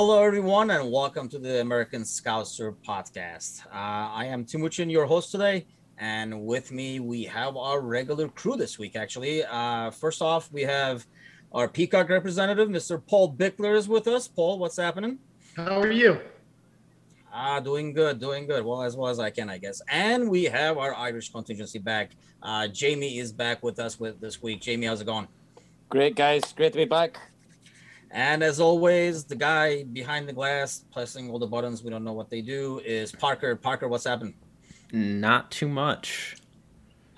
Hello, everyone, and welcome to the American Scouser podcast. Uh, I am Timuchin, your host today, and with me we have our regular crew this week. Actually, uh, first off, we have our Peacock representative, Mr. Paul Bickler, is with us. Paul, what's happening? How are you? Ah, doing good, doing good. Well, as well as I can, I guess. And we have our Irish contingency back. Uh, Jamie is back with us with this week. Jamie, how's it going? Great, guys. Great to be back. And as always, the guy behind the glass, pressing all the buttons, we don't know what they do, is Parker. Parker, what's happened? Not too much.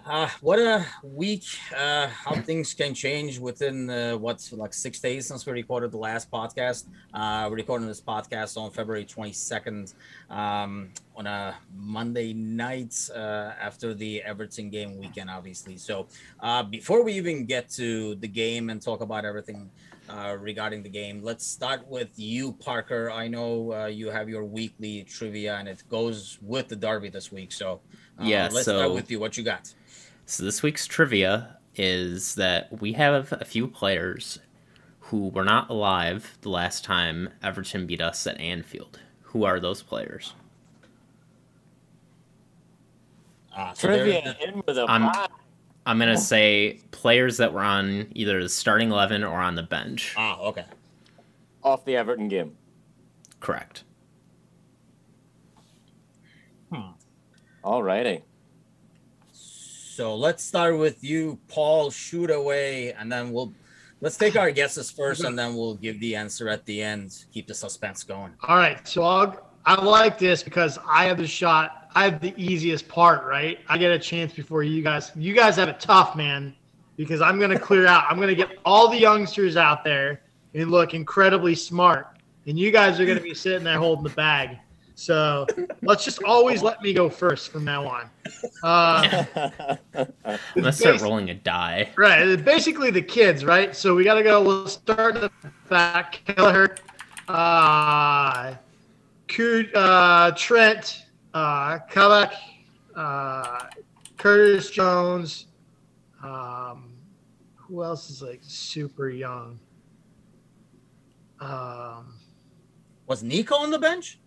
Uh, what a week! Uh, how things can change within uh, what's like six days since we recorded the last podcast. Uh, we're recording this podcast on February 22nd um, on a Monday night uh, after the Everton game weekend, obviously. So, uh, before we even get to the game and talk about everything uh, regarding the game, let's start with you, Parker. I know uh, you have your weekly trivia and it goes with the Derby this week. So, uh, Yeah, let's so- start with you. What you got? So this week's trivia is that we have a few players who were not alive the last time Everton beat us at Anfield. Who are those players? Ah, so Trivia in with a I'm- gonna say players that were on either the starting eleven or on the bench. Ah, okay. off the Everton game. Correct. Alrighty. So let's start with you, Paul. Shoot away, and then we'll let's take our guesses first, and then we'll give the answer at the end. Keep the suspense going. All right, so I'll, I like this because I have the shot. I have the easiest part, right? I get a chance before you guys. You guys have it tough, man, because I'm gonna clear out. I'm gonna get all the youngsters out there and look incredibly smart, and you guys are gonna be sitting there holding the bag. So let's just always let me go first from now on. Uh, I'm gonna start rolling a die. Right. Basically, the kids, right? So we got to go. We'll start the back. Kelleher, uh, Coo- uh, Trent, uh, Kabak, uh, Curtis Jones. Um, who else is like super young? Um, Was Neco on the bench?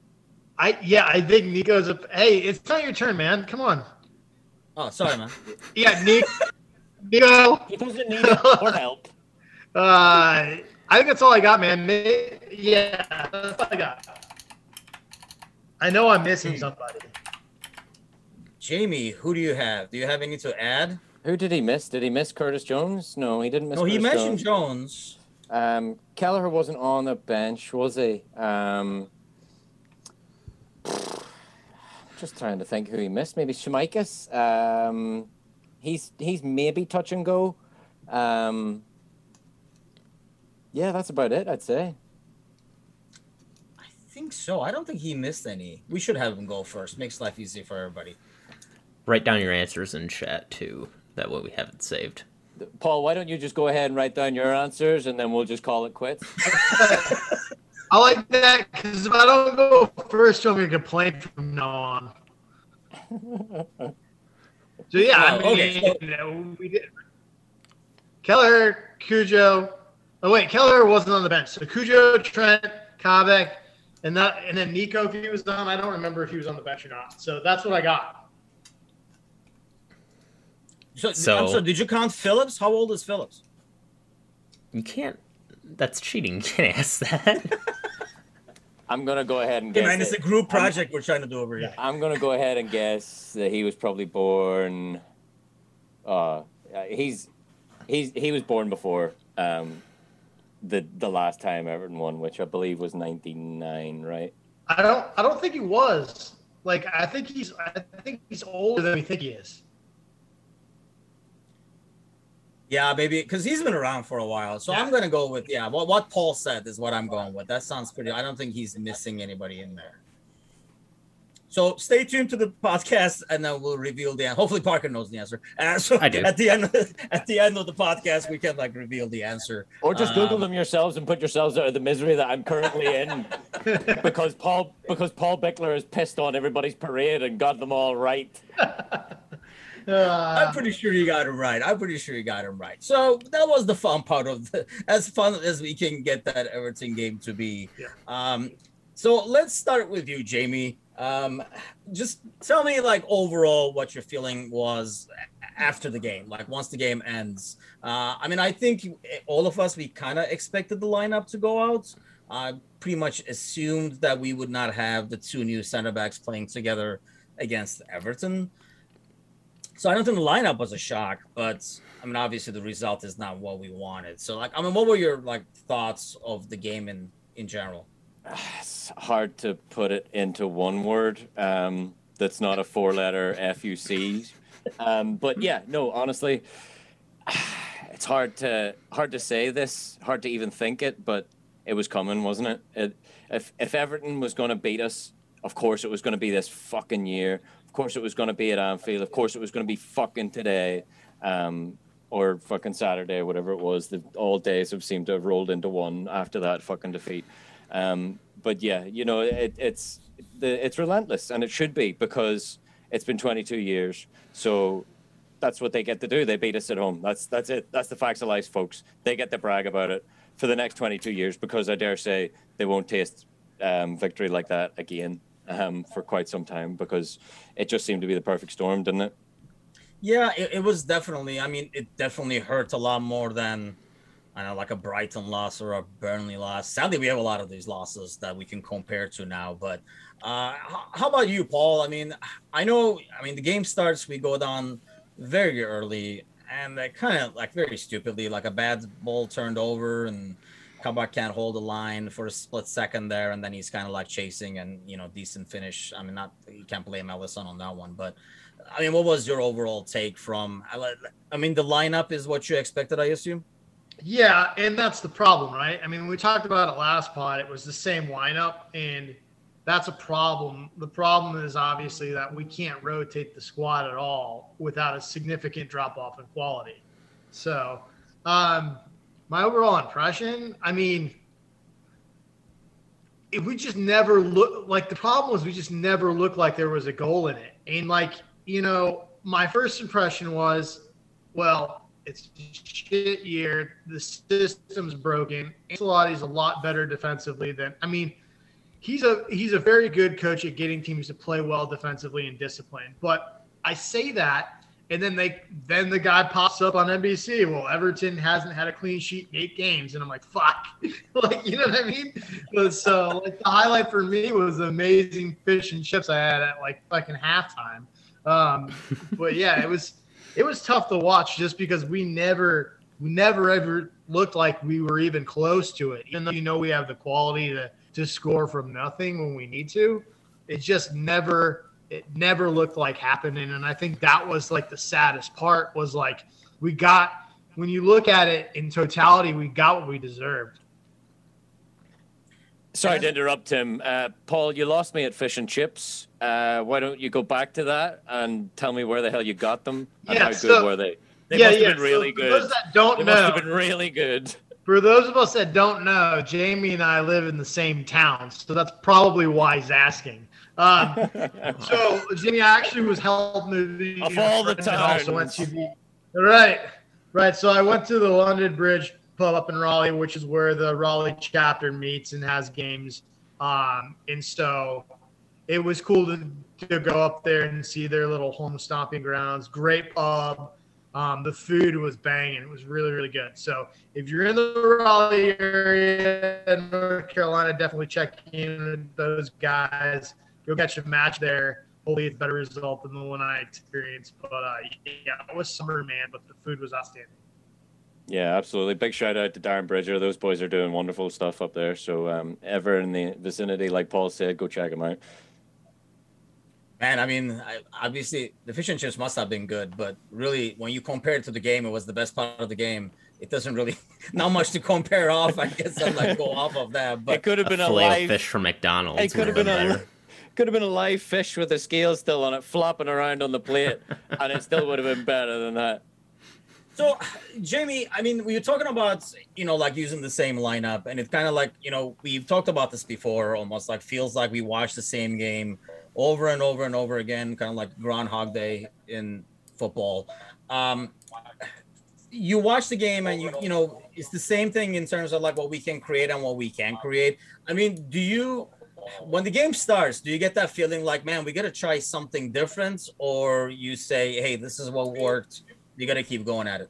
I yeah, I think Neco's a. Hey, it's not your turn, man. Come on. Oh, sorry, man. Yeah, Neco. Nico. he doesn't need more help. Uh, I think that's all I got, man. Yeah, that's all I got. I know I'm missing somebody. Jamie, who do you have? Do you have any to add? Who did he miss? Did he miss Curtis Jones? No, he didn't miss. No, he mentioned Jones. Jones. Um, Kelleher wasn't on the bench, was he? Um, just trying to think who he missed. Maybe Tsimikas. Um, he's he's maybe touch and go. Um, yeah, that's about it. I'd say. I think so. I don't think he missed any. We should have him go first. Makes life easy for everybody. Write down your answers in chat too. That way we have it saved. Paul, why don't you just go ahead and write down your answers, and then we'll just call it quits. I like that because if I don't go first, I'm gonna complain from now on. So yeah, I Oh, mean, okay, we did. Keller, Cujo. Oh wait, Keller wasn't on the bench. So Cujo, Trent, Kabak, and that, and then Neco if he was on. I don't remember if he was on the bench or not. So that's what I got. So, So- I'm sorry, did you count Phillips? How old is Phillips? You can't. That's cheating. You can't ask that. I'm gonna go ahead and Okay, guess. man, it's a group project we're trying to do over here. I'm gonna go ahead and guess that he was probably born. Uh, uh, he's he's he was born before um, the the last time Everton won, which I believe was '99, right? I don't. I don't think he was. Like I think he's. I think he's older than we think he is. Yeah, maybe because he's been around for a while. So I'm gonna go with yeah. What what Paul said is what I'm going with. That sounds pretty. I don't think he's missing anybody in there. So stay tuned to the podcast, and then we'll reveal the. Hopefully, Parker knows the answer. Uh, so I do. At the end, at the end of the podcast, we can like reveal the answer. Or just Google Um, them yourselves and put yourselves out of the misery that I'm currently in because Paul because Paul Bickler is pissed on everybody's parade and got them all right. Uh, I'm pretty sure you got him right. I'm pretty sure you got him right. So that was the fun part of the, as fun as we can get that Everton game to be. Yeah. Um, so let's start with you, Jamie. Um, just tell me, like overall, what your feeling was after the game, like once the game ends. Uh, I mean, I think all of us we kind of expected the lineup to go out. I pretty much assumed that we would not have the two new center backs playing together against Everton. So I don't think the lineup was a shock, but I mean, obviously the result is not what we wanted. So, like, I mean, what were your like thoughts of the game in in general? It's hard to put it into one word. Um, that's not a four-letter FUC. Um, but yeah, no, honestly, it's hard to hard to say this, hard to even think it, but it was coming, wasn't it? it if if Everton was going to beat us, of course it was going to be this fucking year. Of course it was going to be at Anfield. Of course it was going to be fucking today, um, or fucking Saturday, whatever it was. The all days have seemed to have rolled into one after that fucking defeat. Um, but yeah, you know, it, it's the it's relentless, and it should be because it's been 22 years. So that's what they get to do. They beat us at home. That's that's it. That's the facts of life, folks. They get to brag about it for the next 22 years because I dare say they won't taste um, victory like that again um, for quite some time because it just seemed to be the perfect storm, didn't it? Yeah, it, it was definitely. I mean, it definitely hurt a lot more than I know, like a Brighton loss or a Burnley loss. Sadly, we have a lot of these losses that we can compare to now. But uh, how about you, Paul? I mean, I know. I mean, the game starts. We go down very early, and they kind of like very stupidly, like a bad ball turned over, and Kabak can't hold the line for a split second there, and then he's kind of like chasing, and you know, decent finish. I mean, not you can't blame Alisson on that one, but. I mean, what was your overall take from? I mean, the lineup is what you expected, I assume. Yeah, and that's the problem, right? I mean, we talked about it last pod, it was the same lineup, and that's a problem. The problem is obviously that we can't rotate the squad at all without a significant drop off in quality. So, um, my overall impression, I mean, if we just never look like the problem was we just never looked like there was a goal in it. And like, you know, my first impression was, well, it's shit year. The system's broken. Ancelotti's a lot better defensively than I mean, he's a he's a very good coach at getting teams to play well defensively and discipline. But I say that, and then they then the guy pops up on NBC. Well, Everton hasn't had a clean sheet in eight games, and I'm like, fuck, like you know what I mean? So like the highlight for me was the amazing fish and chips I had at like fucking halftime. Um, but yeah, it was it was tough to watch just because we never we never ever looked like we were even close to it. Even though you know we have the quality to to score from nothing when we need to, it just never it never looked like happening. And I think that was like the saddest part was like we got when you look at it in totality, we got what we deserved. Sorry to interrupt him. Uh, Paul, you lost me at fish and chips. Uh, why don't you go back to that and tell me where the hell you got them and Yeah, how good so- were they? They yeah, must yeah. have been really so for good. those that don't They know, must have been really good. For those of us that don't know, Jamie and I live in the same town, so that's probably why he's asking. Um, so Jamie actually was helping me. Of all the time. also went to right, right. So I went to the London Bridge pub up in Raleigh, which is where the Raleigh chapter meets and has games. Um, and so it was cool to, to go up there and see their little home stomping grounds. Great pub. Um, the food was banging. It was really, really good. So if you're in the Raleigh area, in North Carolina, definitely check in with those guys. Go catch a match there. Hopefully, it's a better result than the one I experienced. But uh, yeah, it was summer, man. But the food was outstanding. Yeah, absolutely. Big shout out to Darren Bridger. Those boys are doing wonderful stuff up there. So, um, ever in the vicinity, like Paul said, go check them out. Man, I mean, I, obviously the fish and chips must have been good, but really, when you compare it to the game, it was the best part of the game. It doesn't really not much to compare off. I guess I'll like go off of that. But it could have been a, filet of live fish from McDonald's. It could have would been a better. could have been a live fish with the scale still on it, flopping around on the plate, and it still would have been better than that. So, Jamie, I mean, we were talking about, you know, like using the same lineup, and it's kind of like, you know, we've talked about this before, almost like feels like we watch the same game over and over and over again, kind of like Groundhog Day in football. Um, you watch the game and you you know it's the same thing in terms of like what we can create and what we can create. I mean, do you when the game starts, do you get that feeling like, man, we got to try something different, or you say, hey, this is what worked, you got to keep going at it?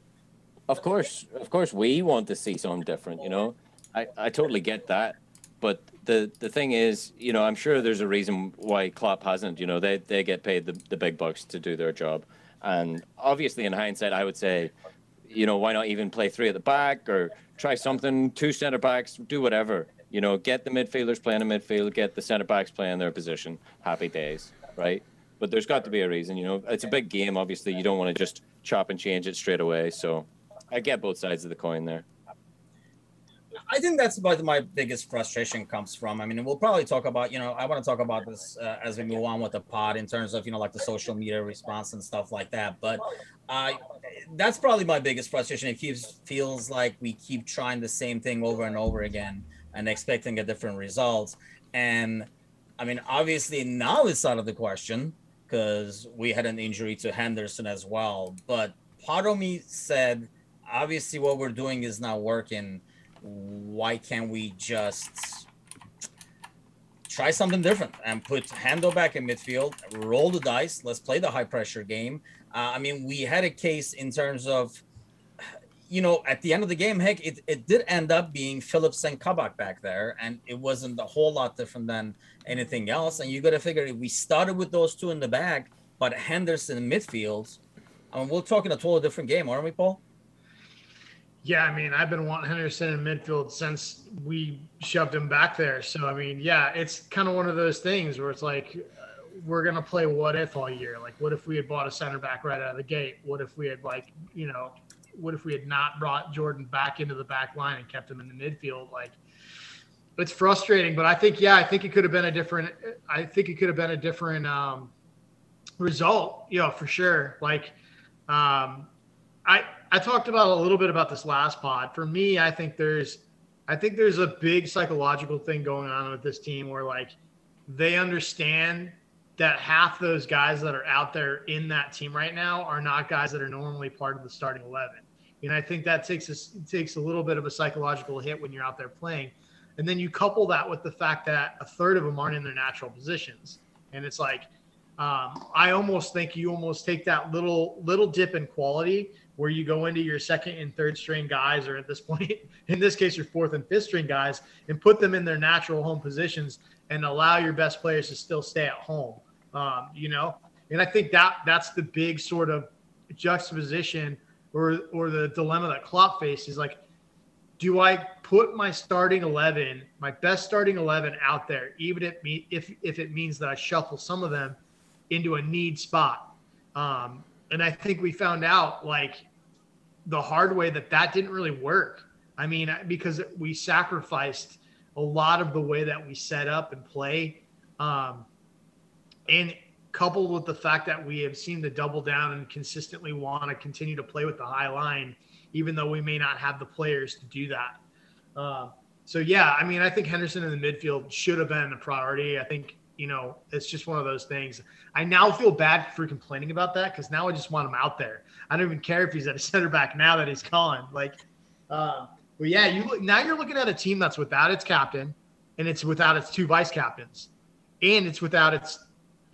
Of course, of course, we want to see something different. You know, I I totally get that, but the the thing is, you know, I'm sure there's a reason why Klopp hasn't. You know, they they get paid the the big bucks to do their job, and obviously, in hindsight, I would say, you know, why not even play three at the back or try something, two center backs, do whatever. You know, get the midfielders playing in midfield, get the center backs playing their position. Happy days, right? But there's got to be a reason. You know, it's a big game. Obviously, you don't want to just chop and change it straight away. So, I get both sides of the coin there. I think that's about my biggest frustration comes from. I mean, we'll probably talk about, you know, I want to talk about this uh, as we move on with the pod in terms of, you know, like the social media response and stuff like that. But uh, that's probably my biggest frustration. It keeps feels like we keep trying the same thing over and over again and expecting a different result. And I mean, obviously now it's out of the question because we had an injury to Henderson as well. But part of me said, obviously, what we're doing is not working. Why can't we just try something different and put Hendo back in midfield, roll the dice, let's play the high pressure game. Uh, I mean, we had a case in terms of you know, at the end of the game, heck, it, it did end up being Phillips and Kabak back there, and it wasn't a whole lot different than anything else. And you got to figure if we started with those two in the back, but Henderson in midfield, I mean, we're talking a totally different game, aren't we, Paul? Yeah, I mean, I've been wanting Henderson in midfield since we shoved him back there. So, I mean, yeah, it's kind of one of those things where it's like, uh, we're going to play what if all year. Like, what if we had bought a center back right out of the gate? What if we had, like, you know, what if we had not brought Jordan back into the back line and kept him in the midfield? Like, it's frustrating, but I think, yeah, I think it could have been a different, I think it could have been a different um, result, you know, for sure. Like, um, I, I talked about a little bit about this last pod. For me, I think there's, I think there's a big psychological thing going on with this team where like they understand that half those guys that are out there in that team right now are not guys that are normally part of the starting 11. And I think that takes a, takes a little bit of a psychological hit when you're out there playing. And then you couple that with the fact that a third of them aren't in their natural positions. And it's like, um, I almost think you almost take that little little dip in quality where you go into your second and third string guys, or at this point, in this case, your fourth and fifth string guys, and put them in their natural home positions and allow your best players to still stay at home. Um, you know, and I think that that's the big sort of juxtaposition or or the dilemma that Klopp faces. Like, do I put my starting eleven, my best starting eleven, out there, even if me if if it means that I shuffle some of them into a need spot? Um, and I think we found out like the hard way that that didn't really work. I mean, because we sacrificed a lot of the way that we set up and play. Um, and coupled with the fact that we have seemed to double down and consistently want to continue to play with the high line, even though we may not have the players to do that. Uh, so yeah, I mean, I think Henderson in the midfield should have been a priority. I think you know it's just one of those things. I now feel bad for complaining about that because now I just want him out there. I don't even care if he's at a center back now that he's gone. Like, uh, but yeah, you now you're looking at a team that's without its captain, and it's without its two vice captains, and it's without its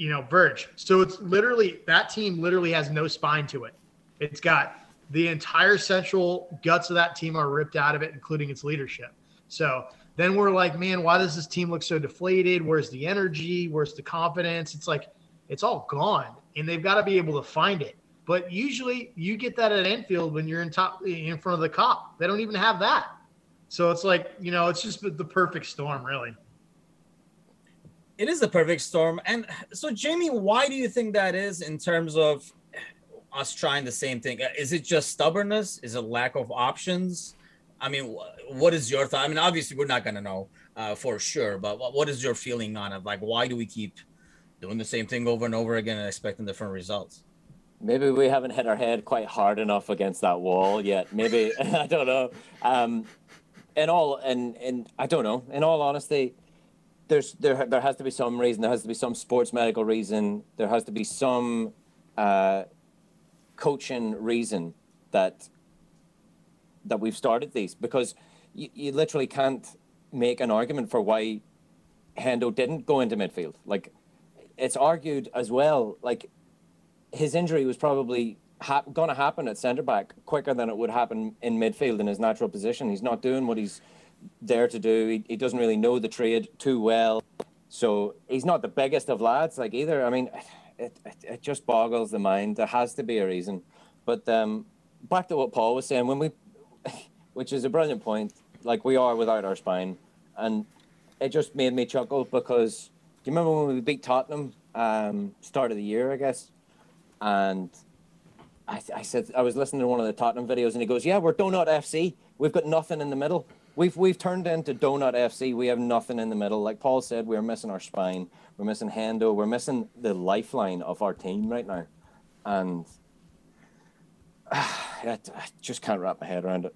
you know, Verge. So it's literally that team literally has no spine to it. It's got the entire central guts of that team are ripped out of it, including its leadership. So then we're like, man, why does this team look so deflated? Where's the energy? Where's the confidence? It's like it's all gone, and they've got to be able to find it. But usually, you get that at Anfield when you're in top in front of the Kop. They don't even have that. So it's like you know, it's just the perfect storm, really. It is the perfect storm. And so, Jamie, why do you think that is in terms of us trying the same thing? Is it just stubbornness? Is it lack of options? I mean, what is your thought? I mean, obviously, we're not going to know uh, for sure, but what is your feeling on it? Like, why do we keep doing the same thing over and over again and expecting different results? Maybe we haven't hit our head quite hard enough against that wall yet. Maybe I don't know. Um, and all and and I don't know. In all honesty, there's there there has to be some reason. There has to be some sports medical reason. There has to be some uh, coaching reason that that we've started these because you, you literally can't make an argument for why Hendo didn't go into midfield. Like it's argued as well, like his injury was probably ha- going to happen at centre back quicker than it would happen in midfield in his natural position. He's not doing what he's there to do. He, he doesn't really know the trade too well. So he's not the biggest of lads, like either. I mean, it, it, it just boggles the mind. There has to be a reason. But um, back to what Paul was saying, when we, which is a brilliant point, like we are without our spine. And it just made me chuckle because do you remember when we beat Tottenham um, start of the year, I guess? And I, I said I was listening to one of the Tottenham videos, and he goes, "Yeah, we're Donut FC. We've got nothing in the middle. We've we've turned into Donut FC. We have nothing in the middle. Like Paul said, we're missing our spine. We're missing Hendo. We're missing the lifeline of our team right now, and uh, I, I just can't wrap my head around it.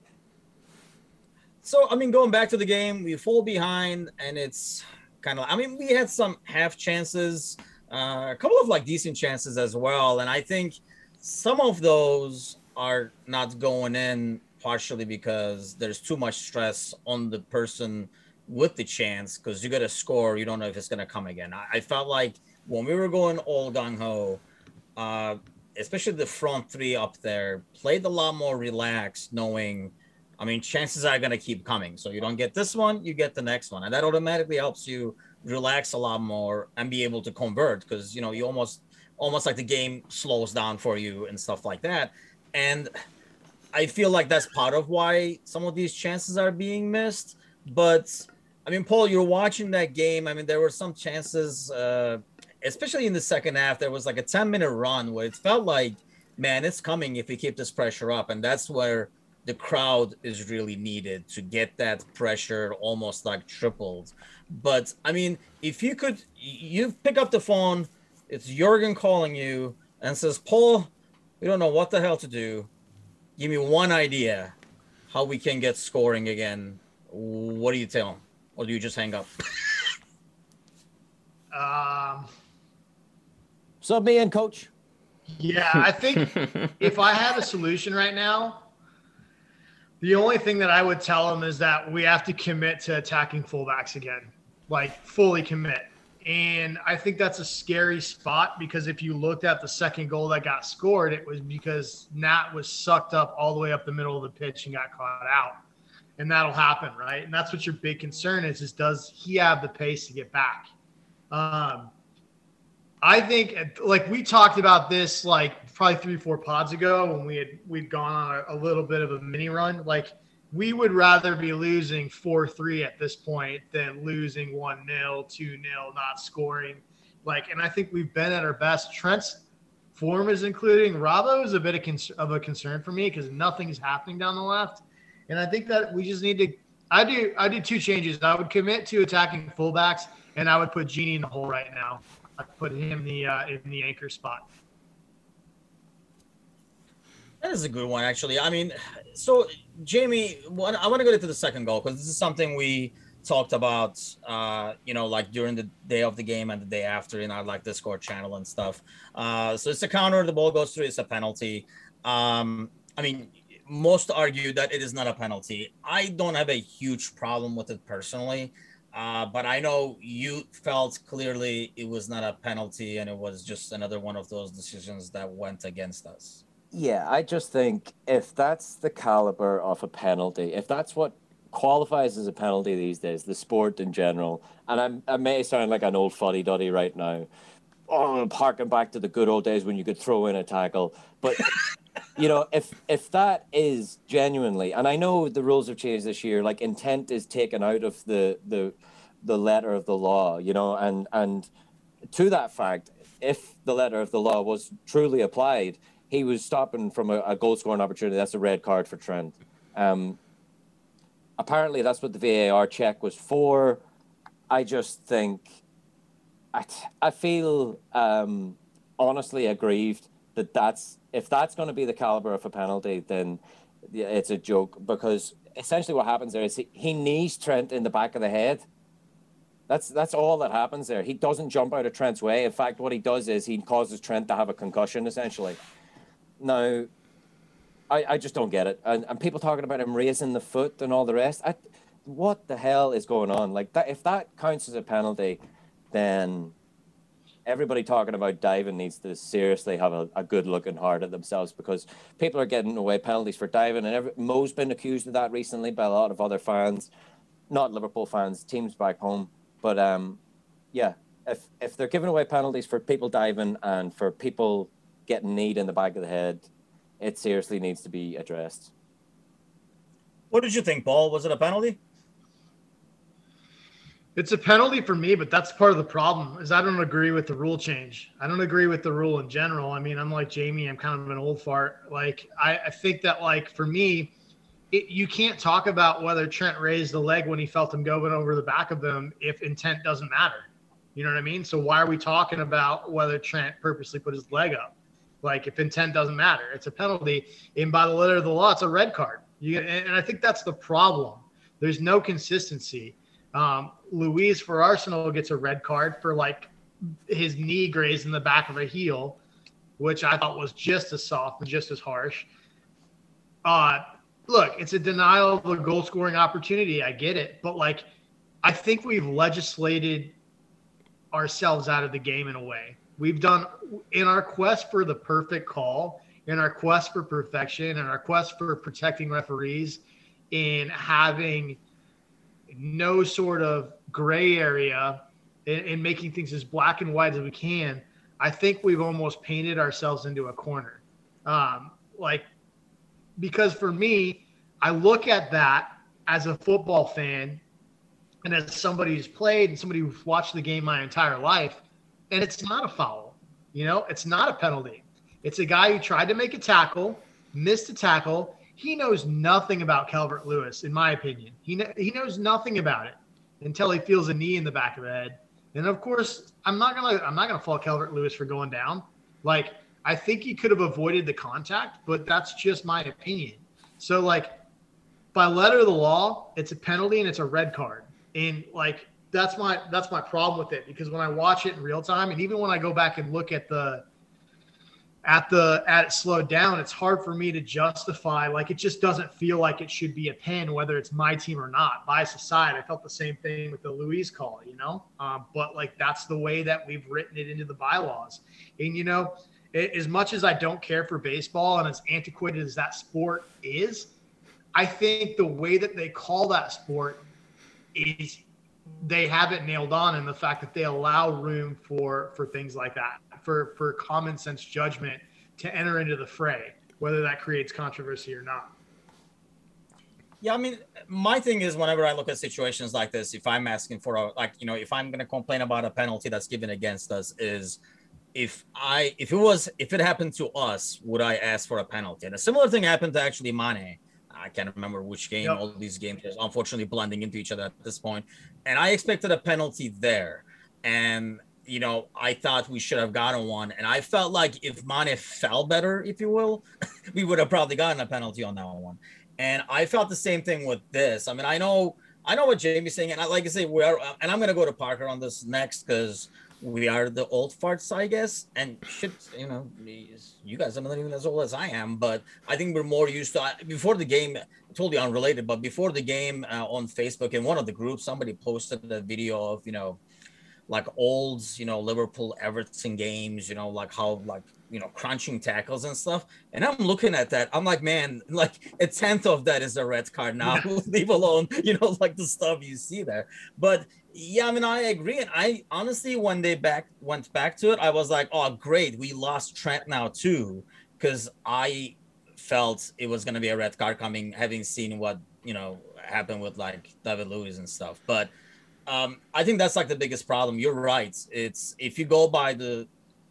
So I mean, going back to the game, we fall behind, and it's kind of. I mean, we had some half chances, uh, a couple of like decent chances as well, and I think some of those are not going in partially because there's too much stress on the person with the chance because you got to score. You don't know if it's going to come again. I, I, felt like when we were going all gung ho, uh, especially the front three up there, played a lot more relaxed, knowing, I mean, chances are going to keep coming. So you don't get this one, you get the next one. And that automatically helps you relax a lot more and be able to convert because, you know, you almost, almost like the game slows down for you and stuff like that. And I feel like that's part of why some of these chances are being missed. But I mean, Paul, you're watching that game. I mean, there were some chances, uh, especially in the second half. There was like a 10 minute run where it felt like, man, it's coming if we keep this pressure up. And that's where the crowd is really needed to get that pressure almost like tripled. But I mean, if you could, you pick up the phone, it's Jurgen calling you and says, Paul, we don't know what the hell to do give me one idea how we can get scoring again, what do you tell him? Or do you just hang up? um, Sub me in, coach. Yeah, I think if I had a solution right now, the only thing that I would tell him is that we have to commit to attacking fullbacks again, like fully commit. And I think that's a scary spot because if you looked at the second goal that got scored, it was because Nat was sucked up all the way up the middle of the pitch and got caught out. And that'll happen, right? And that's what your big concern is: is does he have the pace to get back? Um, I think, like we talked about this, like probably three, four pods ago when we had we'd gone on a, a little bit of a mini run. Like we would rather be losing 4 3 at this point than losing 1 0, 2 0, not scoring. Like, and I think we've been at our best. Trent's form is including. Robbo is a bit of, of a concern for me because nothing's happening down the left. And I think that we just need to. I do. I do two changes. I would commit to attacking fullbacks, and I would put Gini in the hole right now. I'd put him the uh, in the anchor spot. That is a good one, actually. I mean, so Jamie, I want to go into the second goal because this is something we talked about, uh, you know, like during the day of the game and the day after in our like Discord channel and stuff. Uh, so it's a counter, the ball goes through, it's a penalty. Um, I mean, most argue that it is not a penalty. I don't have a huge problem with it personally, uh, but I know you felt clearly it was not a penalty and it was just another one of those decisions that went against us. Yeah, I just think if that's the caliber of a penalty, if that's what qualifies as a penalty these days, the sport in general, and I'm, i may sound like an old fuddy duddy right now, oh, harking back to the good old days when you could throw in a tackle, but. you know, if if that is genuinely, and I know the rules have changed this year, like intent is taken out of the the the letter of the law, you know, and and to that fact, if the letter of the law was truly applied, he was stopping from a, a goal scoring opportunity. That's a red card for Trent. Um, apparently, that's what the VAR check was for. I just think, I, I feel um, honestly aggrieved that that's if that's going to be the caliber of a penalty, then it's a joke because essentially what happens there is he, he knees Trent in the back of the head. That's that's all that happens there. He doesn't jump out of Trent's way. In fact, what he does is he causes Trent to have a concussion essentially. Now, I, I just don't get it. And, and people talking about him raising the foot and all the rest. I, what the hell is going on? Like that, if that counts as a penalty, then everybody talking about diving needs to seriously have a, a good look and hard at themselves because people are getting away penalties for diving, and every, Mo's been accused of that recently by a lot of other fans, not Liverpool fans, teams back home. But um, yeah, if if they're giving away penalties for people diving and for people getting kneed in the back of the head, it seriously needs to be addressed. What did you think, Paul? Was it a penalty? It's a penalty for me, but that's part of the problem. Is I don't agree with the rule change. I don't agree with the rule in general. I mean, I'm like Jamie. I'm kind of an old fart. Like I, I think that like for me, it, you can't talk about whether Trent raised the leg when he felt him going over the back of them if intent doesn't matter. You know what I mean? So why are we talking about whether Trent purposely put his leg up? Like if intent doesn't matter, it's a penalty. And by the letter of the law, it's a red card. You and I think that's the problem. There's no consistency. Um, for Arsenal gets a red card for like his knee grazing in the back of a heel, which I thought was just as soft and just as harsh. Uh, look, it's a denial of a goal scoring opportunity. I get it. But like, I think we've legislated ourselves out of the game in a way. We've done in our quest for the perfect call, in our quest for perfection, in our quest for protecting referees, in having no sort of gray area in, making things as black and white as we can, I think we've almost painted ourselves into a corner. Um, like, because for me, I look at that as a football fan and as somebody who's played and somebody who's watched the game my entire life, and it's not a foul. You know, it's not a penalty. It's a guy who tried to make a tackle, missed a tackle, he knows nothing about Calvert Lewin, in my opinion. He kn- he knows nothing about it until he feels a knee in the back of the head. And of course, I'm not gonna I'm not gonna fault Calvert Lewin for going down. Like I think he could have avoided the contact, but that's just my opinion. So like by letter of the law, it's a penalty and it's a red card. And like that's my that's my problem with it because when I watch it in real time, and even when I go back and look at the at the at it slowed down, it's hard for me to justify. Like it just doesn't feel like it should be a pin, whether it's my team or not. Bias aside, I felt the same thing with the Luiz call, you know. Um, but like that's the way that we've written it into the bylaws. And you know, it, as much as I don't care for baseball and as antiquated as that sport is, I think the way that they call that sport is they have it nailed on in the fact that they allow room for for things like that for for common sense judgment to enter into the fray whether that creates controversy or not. Yeah i mean my thing is whenever i look at situations like this if i'm asking for a like you know if i'm going to complain about a penalty that's given against us is if i if it was if it happened to us would i ask for a penalty? And a similar thing happened to actually Mane I can't remember which game. Yep. All these games are unfortunately blending into each other at this point. And I expected a penalty there. And, you know, I thought we should have gotten one. And I felt like if Mane fell better, if you will, we would have probably gotten a penalty on that one. And I felt the same thing with this. I mean, I know I know what Jamie's saying, and I like I say we are, and I'm gonna go to Parker on this next because we are the old farts, I guess. And shit, you know, you guys are not even as old as I am, but I think we're more used to. Before the game, totally unrelated, but before the game uh, on Facebook in one of the groups, somebody posted a video of you know, like old, you know, Liverpool Everton games, you know, like how like you know crunching tackles and stuff. And I'm looking at that, I'm like, man, like a tenth of that is a red card now. Leave alone, you know, like the stuff you see there. But yeah, I mean, I agree. And I honestly, when they back went back to it, I was like, oh, great, we lost Trent now too, because I felt it was going to be a red card coming, having seen what you know happened with like David Luiz and stuff. But um, I think that's like the biggest problem. You're right. It's if you go by the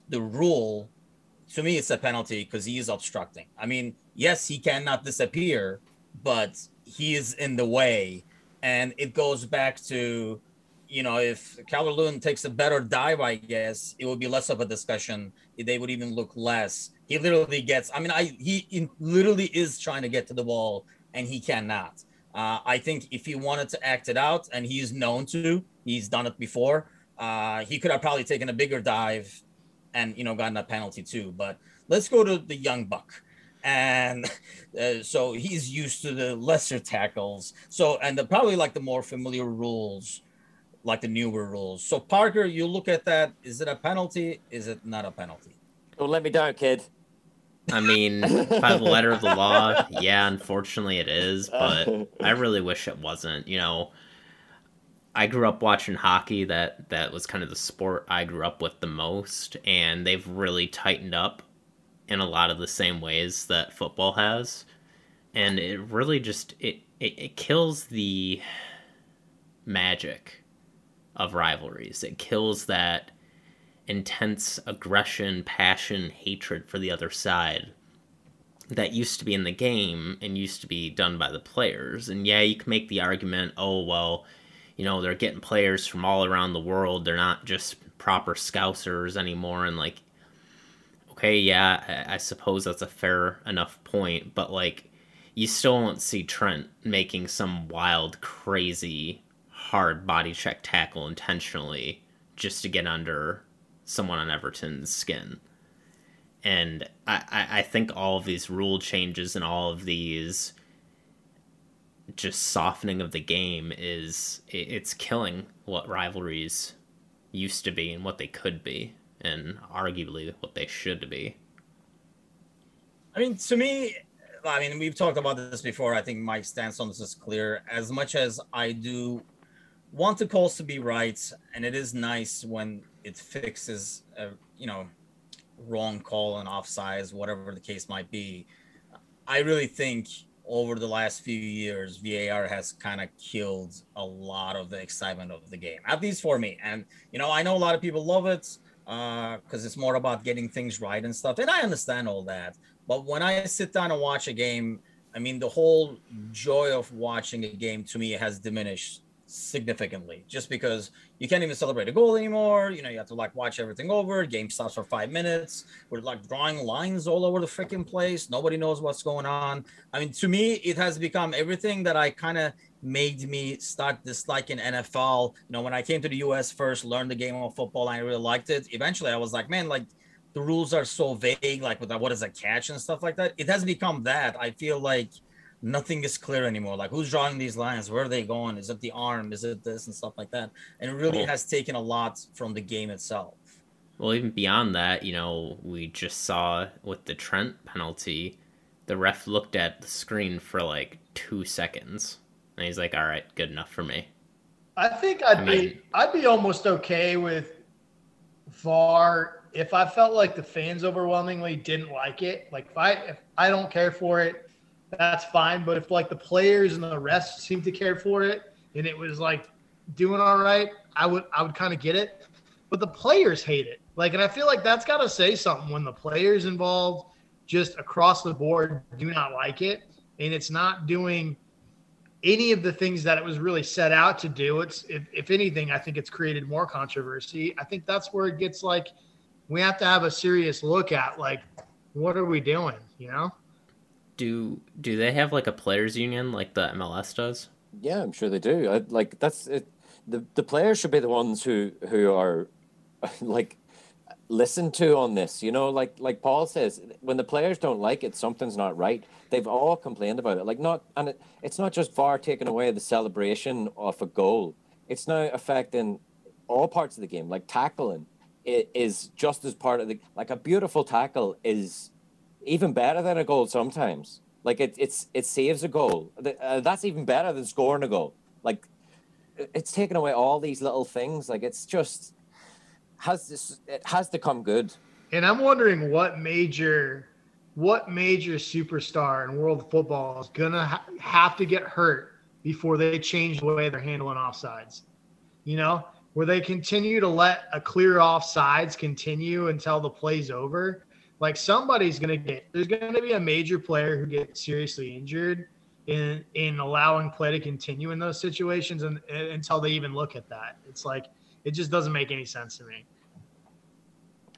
the rule, to me, it's a penalty because he is obstructing. I mean, yes, he cannot disappear, but he is in the way, and it goes back to you know, if Calvert Lewin takes a better dive, I guess it would be less of a discussion. They would even look less. He literally gets. I mean, I he literally is trying to get to the ball and he cannot. Uh, I think if he wanted to act it out, and he's known to, he's done it before. Uh, he could have probably taken a bigger dive, and you know, gotten a penalty too. But let's go to the young buck and uh, so he's used to the lesser tackles so and the, probably like the more familiar rules like the newer rules so parker you look at that is it a penalty is it not a penalty Don't let me down, kid. I mean, by the letter of the law, yeah, unfortunately it is, but I really wish it wasn't. You know, I grew up watching hockey. That that was kind of the sport I grew up with the most, and they've really tightened up in a lot of the same ways that football has, and it really just it it, it kills the magic of rivalries. It kills that intense aggression, passion, hatred for the other side that used to be in the game and used to be done by the players. And yeah, you can make the argument, oh, well, you know, they're getting players from all around the world. They're not just proper scousers anymore. And like, okay, yeah, I suppose that's a fair enough point. But like, you still won't see Trent making some wild, crazy, hard body check tackle intentionally just to get under someone on Everton's skin. And I, I, think all of these rule changes and all of these just softening of the game is it, it's killing what rivalries used to be and what they could be and arguably what they should be. I mean, to me, I mean, we've talked about this before. I think Mike's stance on this is clear. As much as I do want the calls to be right, and it is nice when it fixes a you know wrong call and offsides, whatever the case might be. I really think over the last few years, VAR has kind of killed a lot of the excitement of the game, at least for me. And you know, I know a lot of people love it because uh, it's more about getting things right and stuff, and I understand all that. But when I sit down and watch a game, I mean, the whole joy of watching a game to me has diminished significantly just because you can't even celebrate a goal anymore. You know, you have to like watch everything over. Game stops for five minutes. We're like drawing lines all over the freaking place. Nobody knows what's going on. I mean, to me, it has become everything that I kind of made me start disliking NFL. You know, when I came to the US first, learned the game of football, I really liked it. Eventually, I was like, man, like the rules are so vague, like what is a catch and stuff like that. It has become that. I feel like nothing is clear anymore. Like who's drawing these lines? Where are they going? Is it the arm? Is it this and stuff like that? And it really has taken a lot from the game itself. Well, even beyond that, you know, we just saw with the Trent penalty, the ref looked at the screen for like two seconds, and he's like, "All right, good enough for me." I think I'd I mean, be I'd be almost okay with VAR if I felt like the fans overwhelmingly didn't like it. Like if I if I don't care for it, that's fine. But if like the players and the rest seem to care for it and it was like doing all right, I would I would kind of get it. But the players hate it. Like, and I feel like that's got to say something when the players involved just across the board do not like it, and it's not doing any of the things that it was really set out to do. It's if, if anything, I think it's created more controversy. I think that's where it gets like we have to have a serious look at like what are we doing, you know? Do do they have like a players union like the MLS does? Yeah, I'm sure they do. I, like that's it. The the players should be the ones who who are like listened to on this. You know, like like Paul says, when the players don't like it, something's not right. They've all complained about it. Like not, and it, it's not just VAR taking away the celebration of a goal. It's now affecting all parts of the game. Like tackling it is just as part of the like a beautiful tackle is even better than a goal sometimes. Like it, it's it saves a goal. Uh, that's even better than scoring a goal. Like it's taken away all these little things. Like it's just has this. It has to come good. And I'm wondering what major, what major superstar in world football is gonna ha- have to get hurt before they change the way they're handling offsides. You know, where they continue to let a clear offsides continue until the play's over like somebody's gonna get there's gonna be a major player who gets seriously injured in in allowing play to continue in those situations and, and until they even look at that. It's like it just doesn't make any sense to me.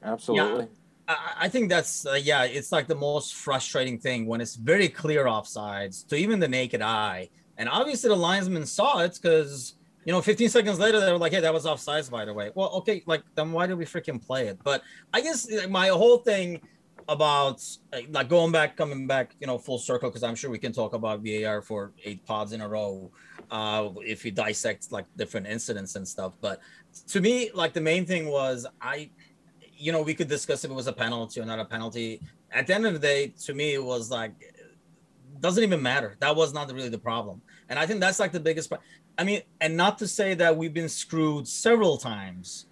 Absolutely. Yeah. I think that's uh, yeah, it's like the most frustrating thing when it's very clear offsides to even the naked eye, and obviously the linesman saw it because you know 15 seconds later they were like, "Hey, that was offsides, by the way." Well, okay, like then why did we freaking play it? But I guess my whole thing about like going back, coming back, you know, full circle because I'm sure we can talk about VAR for eight pods in a row uh, if you dissect like different incidents and stuff. But to me, like the main thing was I, you know, we could discuss if it was a penalty or not a penalty. At the end of the day, to me, it was like doesn't even matter. That was not really the problem, and I think that's like the biggest. part. I mean, and not to say that we've been screwed several times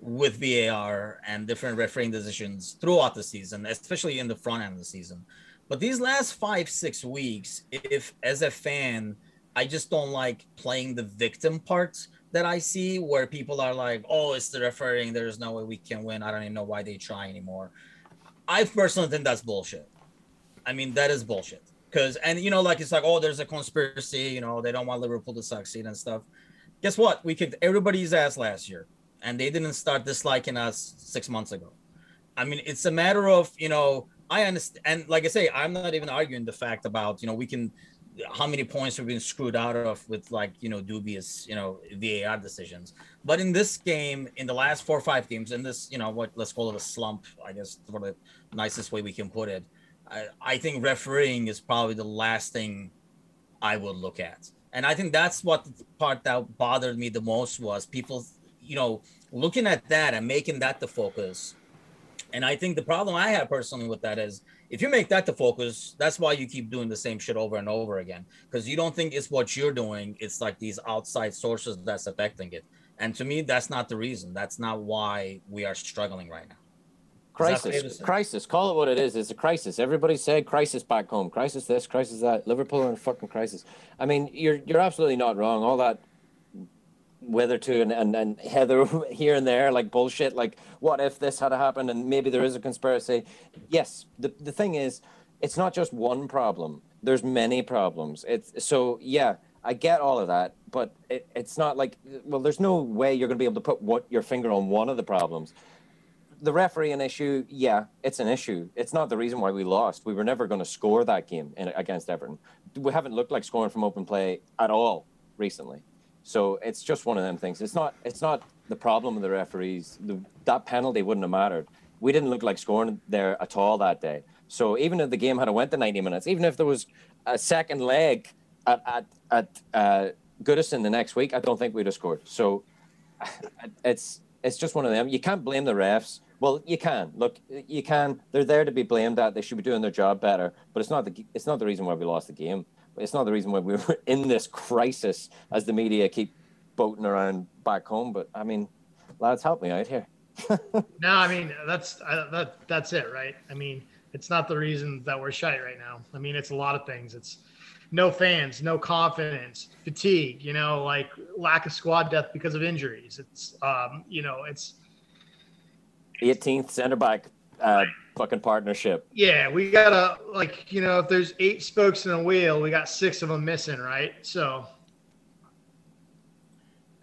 with VAR and different refereeing decisions throughout the season, especially in the front end of the season. But these last five, six weeks, if as a fan, I just don't like playing the victim parts that I see where people are like, oh, it's the refereeing. There's no way we can win. I don't even know why they try anymore. I personally think that's bullshit. I mean, that is bullshit. Because, and you know, like it's like, oh, there's a conspiracy, you know, they don't want Liverpool to succeed and stuff. Guess what? We kicked everybody's ass last year and they didn't start disliking us six months ago. I mean, it's a matter of, you know, I understand. And like I say, I'm not even arguing the fact about, you know, we can, how many points we've been screwed out of with like, you know, dubious, you know, VAR decisions. But in this game, in the last four or five games, in this, you know, what let's call it a slump, I guess, for the nicest way we can put it, I, I think refereeing is probably the last thing I would look at. And I think that's what the part that bothered me the most was people you know, looking at that and making that the focus. And I think the problem I have personally with that is if you make that the focus, that's why you keep doing the same shit over and over again. Because you don't think it's what you're doing, it's like these outside sources that's affecting it. And to me, that's not the reason. That's not why we are struggling right now. Crisis, crisis. Call it what it is. It's a crisis. Everybody said crisis back home. Crisis this, crisis that. Liverpool are in a fucking crisis. I mean, you're you're absolutely not wrong. All that Wither and, and, and Heather here and there, like bullshit, like what if this had happened and maybe there is a conspiracy. Yes, the, the thing is, it's not just one problem. There's many problems. It's so yeah, I get all of that, but it, it's not like well, there's no way you're going to be able to put what your finger on one of the problems. The referee an issue, yeah, it's an issue. It's not the reason why we lost. We were never going to score that game in, against Everton. We haven't looked like scoring from open play at all recently. So it's just one of them things. It's not it's not the problem of the referees. The, that penalty wouldn't have mattered. We didn't look like scoring there at all that day. So even if the game had went to 90 minutes, even if there was a second leg at at, at uh, Goodison the next week, I don't think we'd have scored. So it's it's just one of them. You can't blame the refs. Well, you can. Look, you can. They're there to be blamed at. They should be doing their job better. But it's not the it's not the reason why we lost the game it's not the reason why we were in this crisis as the media keep boating around back home. But I mean, lads, help me out here. no, I mean that's uh, that that's it, right? I mean, it's not the reason that we're shy right now. I mean, it's a lot of things. It's no fans, no confidence, fatigue. You know, like lack of squad depth because of injuries. It's um, you know, it's 18th center back uh, fucking partnership. Yeah, we gotta like you know if there's eight spokes in a wheel, we got six of them missing, right? So.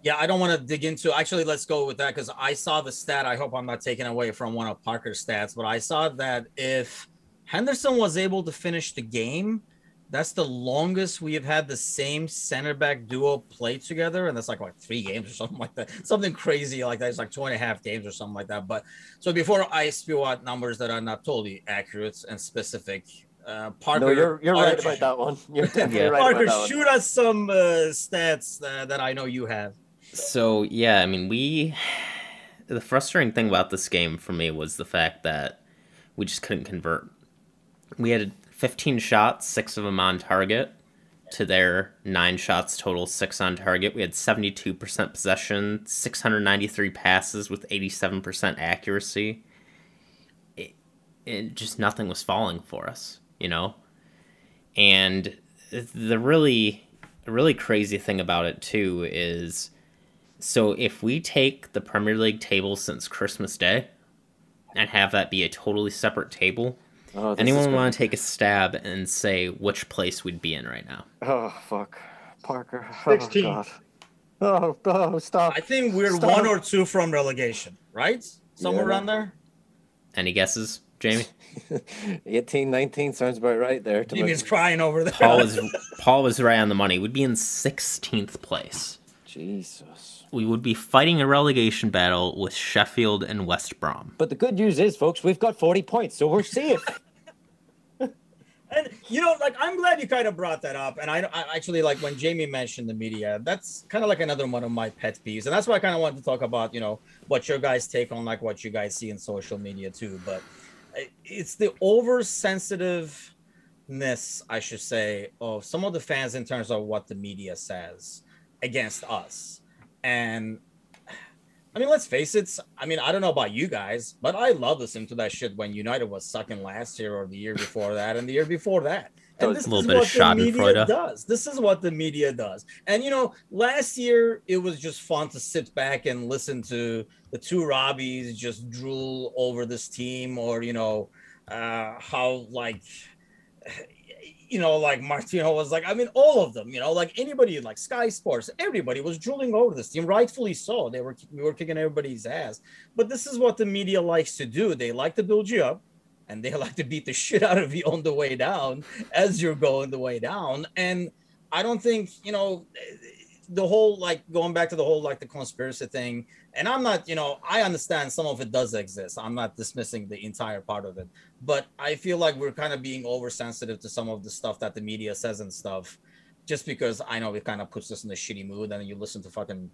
Yeah, I don't want to dig into. Actually, let's go with that because I saw the stat. I hope I'm not taking away from one of Parker's stats, but I saw that if Henderson was able to finish the game, that's the longest we have had the same center back duo play together, and that's like like three games or something like that. Something crazy like that. It's like two and a half games or something like that. But so before I spew out numbers that are not totally accurate and specific, uh, Parker, no, you're you're Parker, right about that one. You're definitely yeah. right Parker, about that shoot us some uh, stats uh, that I know you have. So yeah, I mean we. The frustrating thing about this game for me was the fact that we just couldn't convert. We had 15 shots, six of them on target, to their nine shots total, six on target. We had 72% possession, 693 passes with 87% accuracy. It, it just nothing was falling for us, you know? And the really, really crazy thing about it, too, is so if we take the Premier League table since Christmas Day and have that be a totally separate table, Oh, Anyone want to take a stab and say which place we'd be in right now? Oh fuck, Parker. Oh, 16. God. Oh, oh, stop. I think we're stop. one or two from relegation, right? Somewhere yeah. around there. Any guesses, Jamie? 18, 19 sounds about right there. Jamie's crying over there. Paul was Paul was right on the money. We'd be in 16th place. Jesus. We would be fighting a relegation battle with Sheffield and West Brom. But the good news is, folks, we've got 40 points, so we're safe. And you know, like I'm glad you kind of brought that up. And I, I actually like when Jamie mentioned the media. That's kind of like another one of my pet peeves, and that's why I kind of wanted to talk about, you know, what your guys take on like what you guys see in social media too. But it's the oversensitiveness, I should say, of some of the fans in terms of what the media says against us. And I mean, let's face it. I mean, I don't know about you guys, but I love listening to that shit when United was sucking last year or the year before that and the year before that. And this a little is bit of what the Schadenfreude. media does. This is what the media does. And you know, last year it was just fun to sit back and listen to the two Robbies just drool over this team, or you know, uh, how like you know, like Martino was like, I mean, all of them, you know, like anybody like Sky Sports, everybody was drooling over this team, rightfully so. They were we were kicking everybody's ass. But this is what the media likes to do. They like to build you up and they like to beat the shit out of you on the way down as you're going the way down. And I don't think, you know, the whole like going back to the whole like the conspiracy thing and i'm not you know i understand some of it does exist. I'm not dismissing the entire part of it. But i feel like we're kind of being oversensitive to some of the stuff that the media says and stuff just because i know it kind of puts us in a shitty mood and you listen to fucking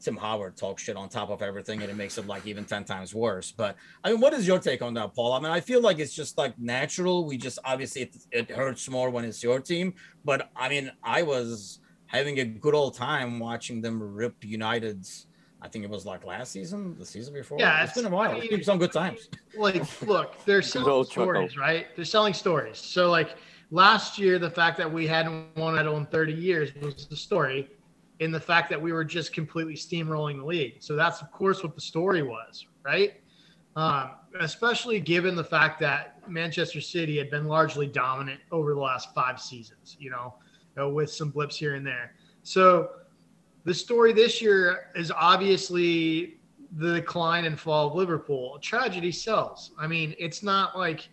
tim howard talk shit on top of everything and it makes it like even 10 times worse. But i mean what is your take on that paul? I mean i feel like it's just like natural. We just obviously it, it hurts more when it's your team. But i mean i was having a good old time watching them rip United's. I think it was like last season, the season before. Yeah, it's been a while. I It's mean, been some good times. like look they're selling old chuckle. stories right they're selling stories so like last year the fact that we hadn't won it in 30 years was the story in the fact that we were just completely steamrolling the league so that's of course what the story was right um, especially given the fact that manchester city had been largely dominant over the last five seasons you know with some blips here and there so the story this year is obviously the decline and fall of Liverpool. Tragedy sells. I mean, it's not like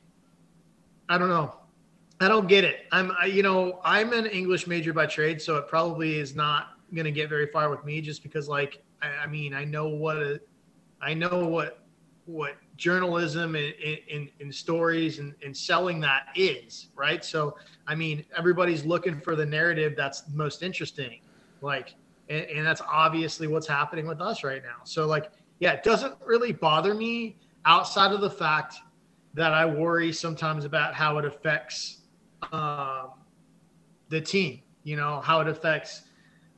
I don't know. I don't get it. I'm I, you know, I'm an English major by trade, so it probably is not going to get very far with me just because like I, I mean, I know what a, I know what what journalism and, and stories and, and selling that is, right? So, I mean, everybody's looking for the narrative that's most interesting. Like, and, and that's obviously what's happening with us right now. So, like, yeah, it doesn't really bother me outside of the fact that I worry sometimes about how it affects um, the team, you know, how it affects.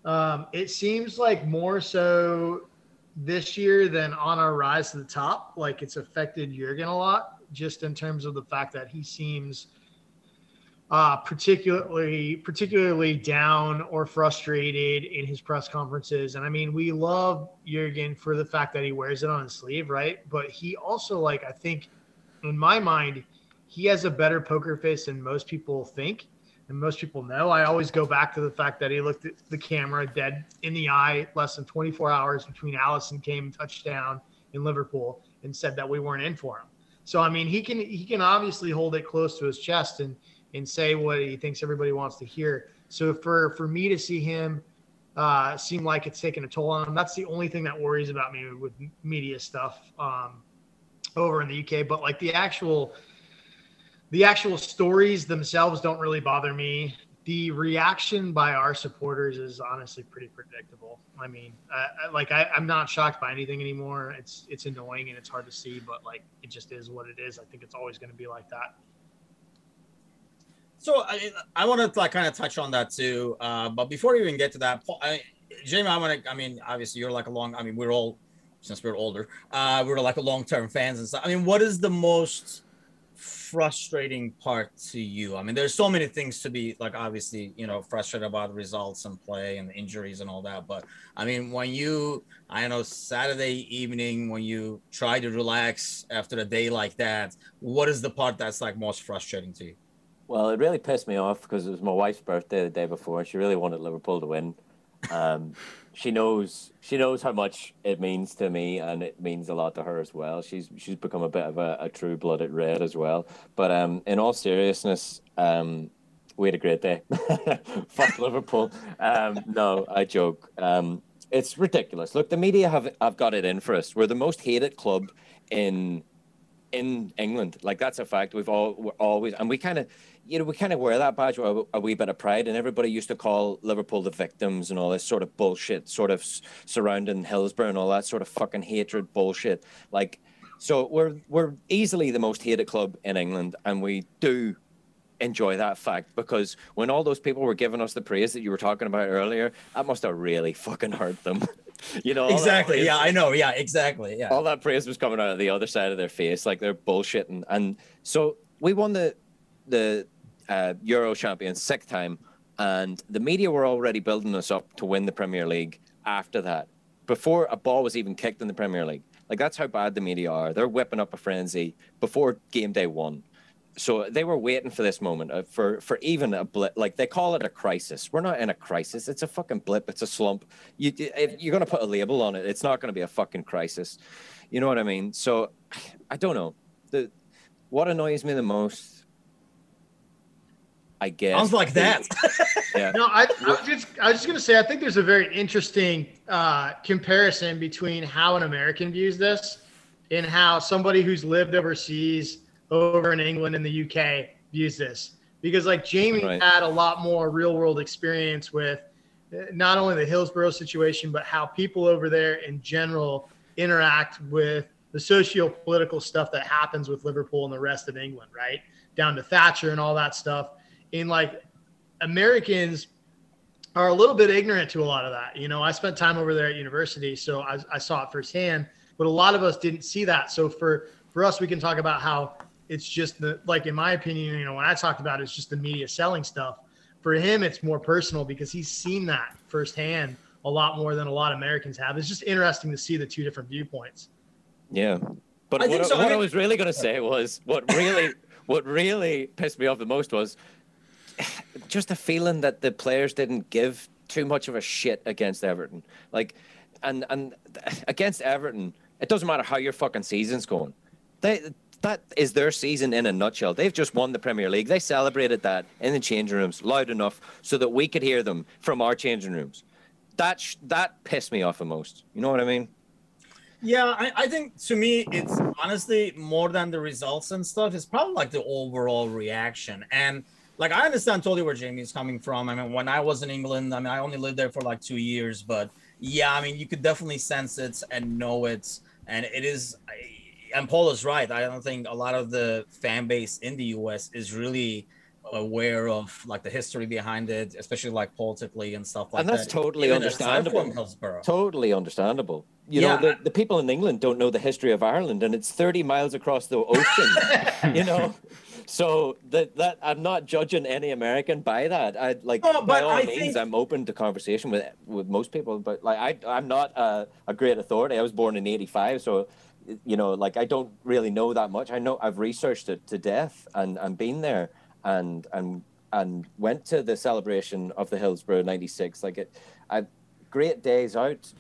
Um, it seems like more so this year than on our rise to the top. Like it's affected Jurgen a lot, just in terms of the fact that he seems uh, particularly particularly down or frustrated in his press conferences. And I mean, we love Jurgen for the fact that he wears it on his sleeve, right? But he also like I think, in my mind, he has a better poker face than most people think and most people know. I always go back to the fact that he looked at the camera dead in the eye less than 24 hours between Alisson came touchdown in Liverpool and said that we weren't in for him. So I mean, he can he can obviously hold it close to his chest and and say what he thinks everybody wants to hear. So for for me to see him uh, seem like it's taking a toll on him, that's the only thing that worries about me with media stuff um, over in the UK. But like the actual the actual stories themselves don't really bother me. The reaction by our supporters is honestly pretty predictable. I mean, uh, like I, I'm not shocked by anything anymore. It's it's annoying and it's hard to see, but like it just is what it is. I think it's always going to be like that. So I, I want to like kind of touch on that too. Uh, but before we even get to that, I, Jamie, I want to. I mean, obviously, you're like a long. I mean, we're all since we're older, uh, we're like a long-term fans and stuff. I mean, what is the most frustrating part to you? I mean, there's so many things to be like, obviously, you know, frustrated about results and play and injuries and all that. But I mean, when you, I know, Saturday evening when you try to relax after a day like that, what is the part that's like most frustrating to you? Well, it really pissed me off because it was my wife's birthday the day before, and she really wanted Liverpool to win. Um, she knows she knows how much it means to me, and it means a lot to her as well. She's she's become a bit of a, a true blooded red as well. But um, in all seriousness, um, we had a great day. Fuck Liverpool. Um, no, I joke. Um, It's ridiculous. Look, the media have have got it in for us. We're the most hated club in in England. Like that's a fact. We've all we're always and we kind of you know we kind of wear that badge with a, a wee bit of pride. And everybody used to call Liverpool the victims and all this sort of bullshit, sort of surrounding Hillsborough and all that sort of fucking hatred bullshit. Like so we're we're easily the most hated club in England, and we do enjoy that fact because when all those people were giving us the praise that you were talking about earlier, that must have really fucking hurt them. you know, Exactly. praise- Yeah, I know. Yeah, exactly. Yeah. all that praise was coming out of the other side of their face, like they're bullshitting. And so we won the the uh, Euro champions sixth time, and the media were already building us up to win the Premier League after that, before a ball was even kicked in the Premier League. Like that's how bad the media are. They're whipping up a frenzy before game day one. So they were waiting for this moment uh, for for even a blip. Like they call it a crisis. We're not in a crisis. It's a fucking blip. It's a slump. You you're gonna put a label on it. It's not gonna be a fucking crisis. You know what I mean? So I don't know. The what annoys me the most, I guess. Sounds like that. Yeah. No, I, I was just I was just gonna say I think there's a very interesting uh, comparison between how an American views this and how somebody who's lived overseas over in England and the UK views this. Because like Jamie Right. had a lot more real world experience with uh, not only the Hillsborough situation, but how people over there in general interact with the socio-political stuff that happens with Liverpool and the rest of England, right? Down to Thatcher and all that stuff. And like Americans are a little bit ignorant to a lot of that. You know, I spent time over there at university, so I, I saw it firsthand. But a lot of us didn't see that. So for for us, we can talk about how it's just the like in my opinion, you know, when I talked about it, it's just the media selling stuff. For him, it's more personal because he's seen that firsthand a lot more than a lot of Americans have. It's just interesting to see the two different viewpoints. Yeah. But I what, I, so. What I mean- was really going to say was what really what really pissed me off the most was just a feeling that the players didn't give too much of a shit against Everton. Like and and against Everton, it doesn't matter how your fucking season's going. They that is their season in a nutshell. They've just won the Premier League. They celebrated that in the changing rooms loud enough so that we could hear them from our changing rooms. That sh- that pissed me off the most. You know what I mean? Yeah, I, I think to me, it's honestly more than the results and stuff. It's probably like the overall reaction. And like, I understand totally where Jamie's coming from. I mean, when I was in England, I mean, I only lived there for like two years, but yeah, I mean, you could definitely sense it and know it. And it is, and Paul is right. I don't think a lot of the fan base in the US is really aware of like the history behind it, especially like politically and stuff like that. And that's that. totally Even understandable. Totally understandable. You Yeah. know, the, the people in England don't know the history of Ireland, and it's 30 miles across the ocean, you know? So that that I'm not judging any American by that. I like No, by all I means think- I'm open to conversation with with most people, but like I I'm not a, a great authority. I was born in '85, so you know, like I don't really know that much. I know I've researched it to death and and been there and and and went to the celebration of the Hillsborough '96. Like it, I great days out.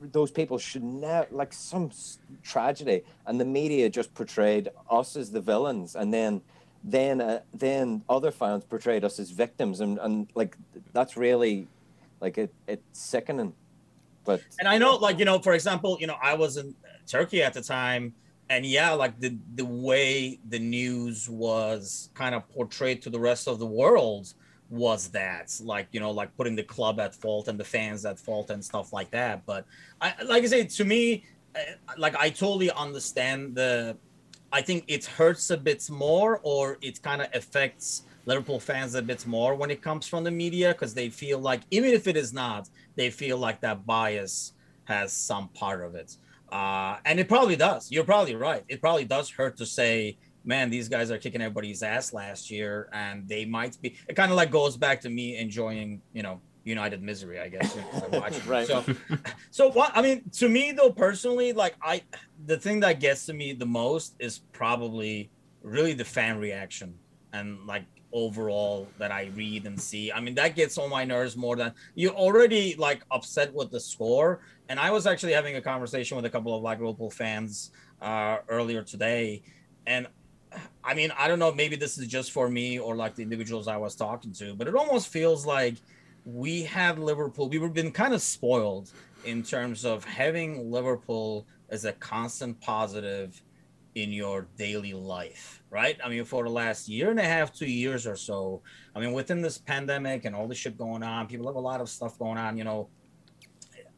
Those people should never like some tragedy, and the media just portrayed us as the villains, and then then uh, then other fans portrayed us as victims, and and like that's really like it it's sickening. But And I know, like you know, for example, you know, I was in Turkey at the time, and yeah, like the the way the news was kind of portrayed to the rest of the world was that, like you know, like putting the club at fault and the fans at fault and stuff like that. But I, like I say, to me, uh, like I totally understand the. I think it hurts a bit more, or it kind of affects Liverpool fans a bit more when it comes from the media because they feel like, even if it is not, they feel like that bias has some part of it. Uh, and it probably does. You're probably right. It probably does hurt to say, man, these guys are kicking everybody's ass last year, and they might be. It kind of like goes back to me enjoying, you know, United misery, I guess. You know, 'cause I watch it. Right. So, so what? I mean, to me though, personally, like I, the thing that gets to me the most is probably really the fan reaction and like overall that I read and see. I mean, that gets on my nerves more than you're already like upset with the score. And I was actually having a conversation with a couple of like Liverpool fans uh, earlier today, and I mean, I don't know, maybe this is just for me or like the individuals I was talking to, but it almost feels like we had Liverpool. We were been kind of spoiled in terms of having Liverpool as a constant positive in your daily life, right? I mean, for the last year and a half, two years or so, I mean, within this pandemic and all the shit going on, people have a lot of stuff going on, you know.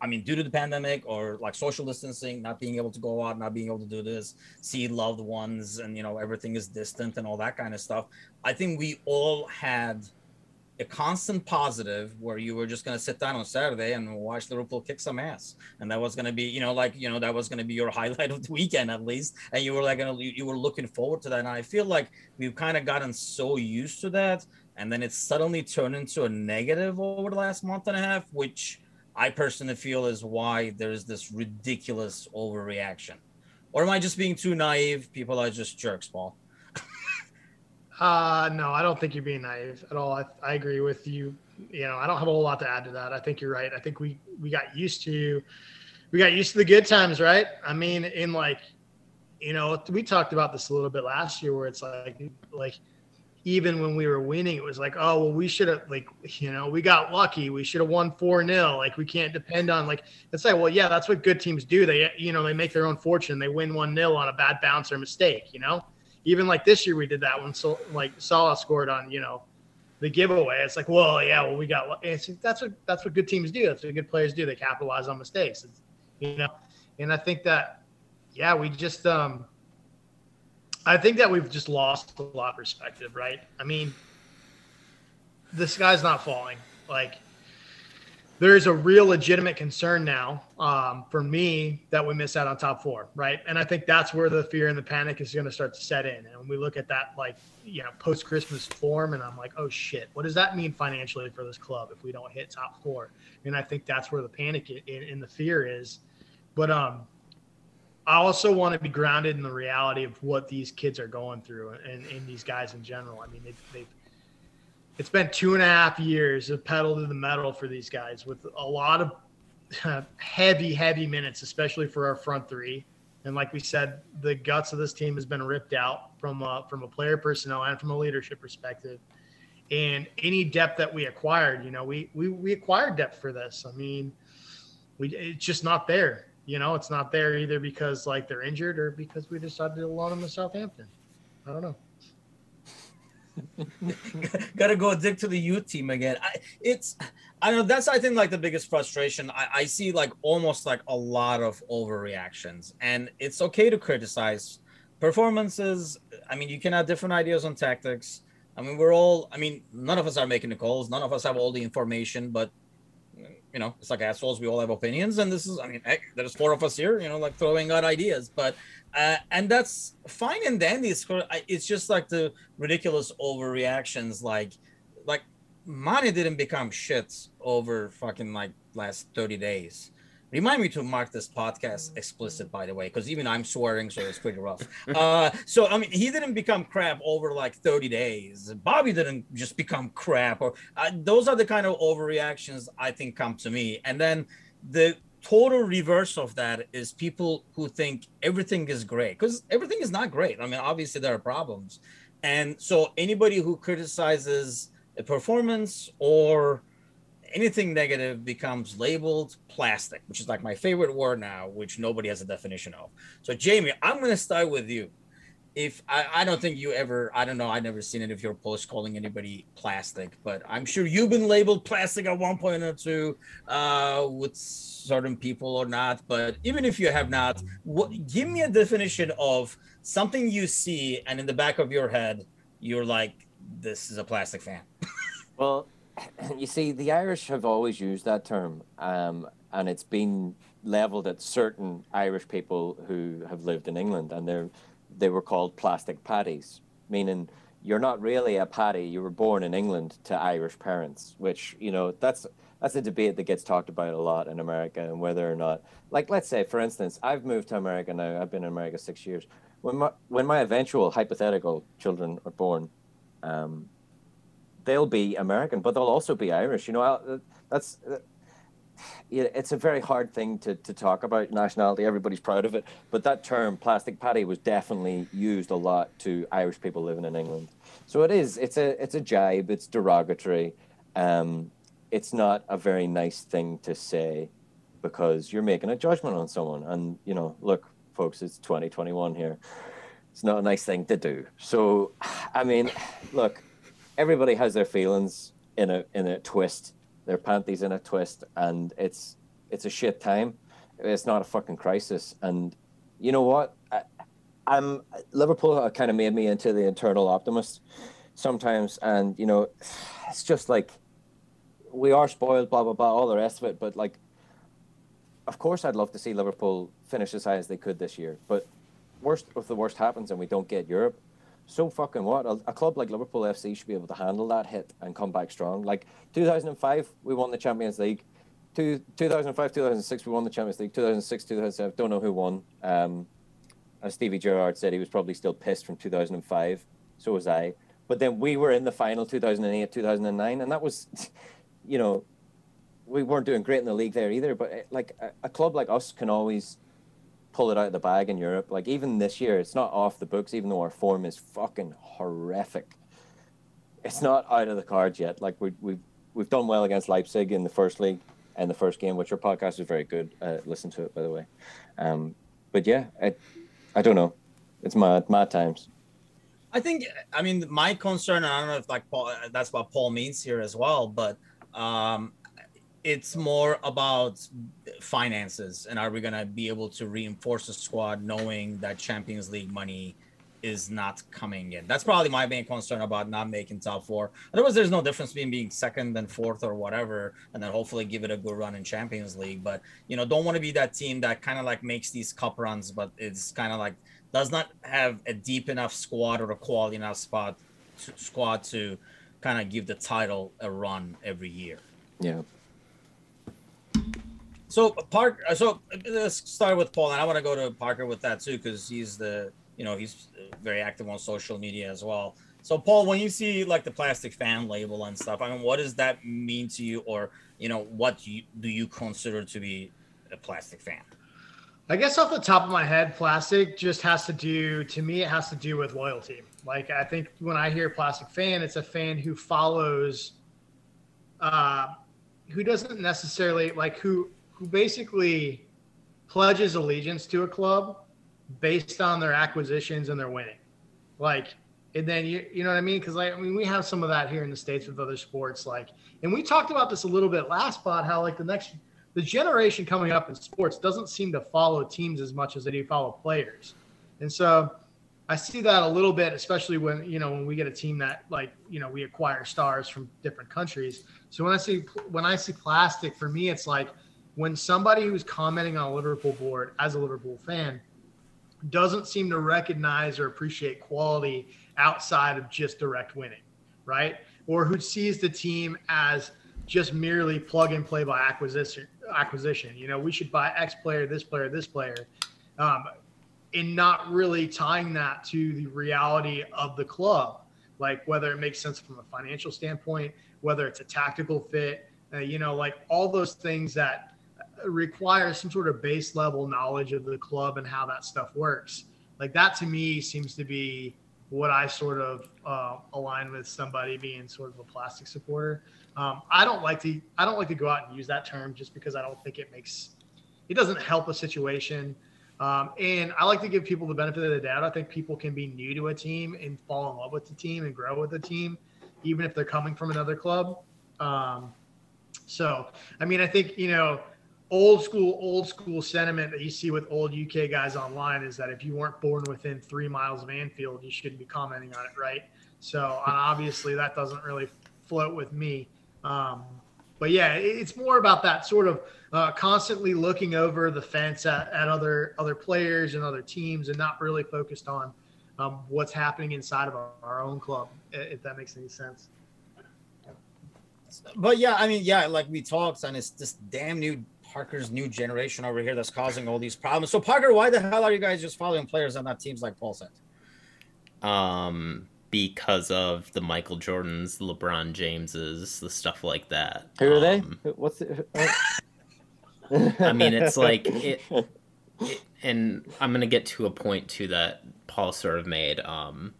I mean, due to the pandemic or like social distancing, not being able to go out, not being able to do this, see loved ones, and you know, everything is distant and all that kind of stuff. I think we all had a constant positive where you were just going to sit down on Saturday and watch Liverpool kick some ass, and that was going to be, you know, like you know that was going to be your highlight of the weekend at least, and you were like, gonna, you were looking forward to that. And I feel like we've kind of gotten so used to that, and then it's suddenly turned into a negative over the last month and a half, which I personally feel is why there's this ridiculous overreaction. Or am I just being too naive? People are just jerks, Paul. Uh, no, I don't think you're being naive at all. I, I agree with you. You know, I don't have a whole lot to add to that. I think you're right. I think we we got used to we got used to the good times, right? I mean, in like, you know, we talked about this a little bit last year, where it's like like even when we were winning, it was like, oh well, we should have like, you know, we got lucky. We should have won four 0 Like we can't depend on like it's like, well, yeah, that's what good teams do. They you know they make their own fortune. They win one 0 on a bad bounce or mistake. You know even like this year we did that one. So like Salah scored on you know the giveaway. It's like, well, yeah, well we got. That's what that's what good teams do. That's what good players do. They capitalize on mistakes. It's, you know, and I think that yeah, we just um, I think that we've just lost a lot of perspective, right? I mean, the sky's not falling. Like there is a real legitimate concern now um, for me that we miss out on top four, right? And I think that's where the fear and the panic is going to start to set in. And when we look at that, like, you know, post Christmas form, and I'm like, oh shit, what does that mean financially for this club if we don't hit top four? And I think that's where the panic and the fear is. But um, I also want to be grounded in the reality of what these kids are going through and, and these guys in general. I mean, they've, they've it's been two and a half years of pedal to the metal for these guys with a lot of uh, heavy, heavy minutes, especially for our front three. And like we said, the guts of this team has been ripped out from a, from a player personnel and from a leadership perspective. And any depth that we acquired, you know, we we, we acquired depth for this. I mean, we it's just not there. You know, it's not there either because like they're injured or because we decided to loan them to Southampton. I don't know. Gotta go dig to the youth team again. I, it's, I know that's I think like the biggest frustration. I, I see like almost like a lot of overreactions, and it's okay to criticize performances. I mean, you can have different ideas on tactics. I mean, we're all. I mean, none of us are making the calls. None of us have all the information, but you know, it's like assholes. We all have opinions, and this is. I mean, heck, there's four of us here. You know, like throwing out ideas, but uh, and that's fine and dandy. It's, it's just like the ridiculous overreactions. Like, like Mane didn't become shit over fucking like last 30 days. Remind me to mark this podcast explicit, by the way, because even I'm swearing, so it's pretty rough. uh, so I mean, he didn't become crap over like 30 days. Bobby didn't just become crap, or uh, those are the kind of overreactions I think come to me. And then the total reverse of that is people who think everything is great because everything is not great. I mean, obviously there are problems, and so anybody who criticizes a performance or anything negative becomes labeled plastic, which is like my favorite word now, which nobody has a definition of. So, Jamie, I'm going to start with you if I, I don't think you ever I don't know I've never seen it if your post calling anybody plastic, but I'm sure you've been labeled plastic at one point or two uh, with certain people or not. But even if you have not, what, give me a definition of something you see and in the back of your head you're like, this is a plastic fan. well, you see, the Irish have always used that term, um, and it's been leveled at certain Irish people who have lived in England, and they're they were called plastic Paddies, meaning you're not really a Paddy. You were born in England to Irish parents, which you know that's that's a debate that gets talked about a lot in America and whether or not, like let's say for instance, I've moved to America now. I've been in America six years. When my when my eventual hypothetical children are born, um, they'll be American, but they'll also be Irish. You know, I'll, that's it's a very hard thing to, to talk about nationality. Everybody's proud of it, but that term "plastic Paddy" was definitely used a lot to Irish people living in England. So it is. It's a it's a jibe. It's derogatory. Um, it's not a very nice thing to say. because you're making a judgment on someone. And you know, look, folks, it's 2021 here. It's not a nice thing to do. So, I mean, look, everybody has their feelings in a in a twist, their panties in a twist, and it's it's a shit time. It's not a fucking crisis. And you know what? I, I'm Liverpool kind of made me into the internal optimist sometimes, and you know, it's just like we are spoiled, blah blah blah, all the rest of it. But like, of course, I'd love to see Liverpool finish as high as they could this year. But worst if the worst happens and we don't get Europe, so fucking what? A, a, club like Liverpool FC should be able to handle that hit and come back strong. Like 2005, we won the Champions League. Two, 2005, 2006, we won the Champions League. 2006, 2007, don't know who won. Um, as Stevie Gerrard said, he was probably still pissed from 2005. So was I. But then we were in the final 2008, 2009, and that was, you know, we weren't doing great in the league there either. But eh, like a, a club like us can always pull it out of the bag in Europe. Like even this year, it's not off the books, even though our form is fucking horrific. It's not out of the cards yet. Like we, we've we've done well against Leipzig in the first league and the first game, which your podcast is very good. Uh, listen to it, by the way. Um, but yeah, I, I don't know. It's mad, mad times. I think. I mean, my concern. I don't know if like Paul, that's what Paul means here as well, but um, it's more about finances and are we going to be able to reinforce the squad knowing that champions league money is not coming in? That's probably my main concern about not making top four. Otherwise there's no difference between being second and fourth or whatever and then hopefully give it a good run in champions league. But you know don't want to be that team that kind of like makes these cup runs but it's kind of like does not have a deep enough squad or a quality enough spot squad to kind of give the title a run every year. Yeah so Park, uh, so let's start with Paul, and I want to go to Parker with that too, because he's the, you know, he's very active on social media as well. So Paul, when you see like the plastic fan label and stuff, I mean, what does that mean to you, or you know, what do you, do you consider to be a plastic fan? I guess off the top of my head, plastic just has to do to me. It has to do with loyalty. Like I think when I hear plastic fan, it's a fan who follows, uh, who doesn't necessarily like who who basically pledges allegiance to a club based on their acquisitions and their winning. Like, and then you you know what I mean? Because like I mean, we have some of that here in the states with other sports. Like, and we talked about this a little bit last spot. How like the next the generation coming up in sports doesn't seem to follow teams as much as they do follow players, and so I see that a little bit, especially when you know when we get a team that like you know we acquire stars from different countries. So when I see when I see plastic, for me, it's like when somebody who's commenting on a Liverpool board as a Liverpool fan doesn't seem to recognize or appreciate quality outside of just direct winning, right? Or who sees the team as just merely plug and play by acquisition. Acquisition, you know, we should buy X player, this player, this player, um, and not really tying that to the reality of the club, like whether it makes sense from a financial standpoint, whether it's a tactical fit, uh, you know, like all those things that requires some sort of base level knowledge of the club and how that stuff works. Like that to me seems to be what I sort of uh, align with somebody being sort of a plastic supporter. Um, I don't like to I don't like to go out and use that term just because I don't think it makes it doesn't help a situation. Um, and I like to give people the benefit of the doubt. I think people can be new to a team and fall in love with the team and grow with the team, even if they're coming from another club. Um, so, I mean, I think you know old school, old school sentiment that you see with old UK guys online is that if you weren't born within three miles of Anfield, you shouldn't be commenting on it, right? So obviously that doesn't really float with me. Um, but yeah, it's more about that sort of uh, constantly looking over the fence at, at, other other players and other teams, and not really focused on um, what's happening inside of our, our own club. If that makes any sense. But yeah, I mean, yeah, like we talked, and it's this damn new Parker's new generation over here that's causing all these problems. So Parker, why the hell are you guys just following players on not teams like Paul said? Um, because of the Michael Jordans, LeBron Jameses, the stuff like that. Who are um, they? What's it? I mean, it's like it, it, and I'm gonna get to a point too that Paul sort of made. Um,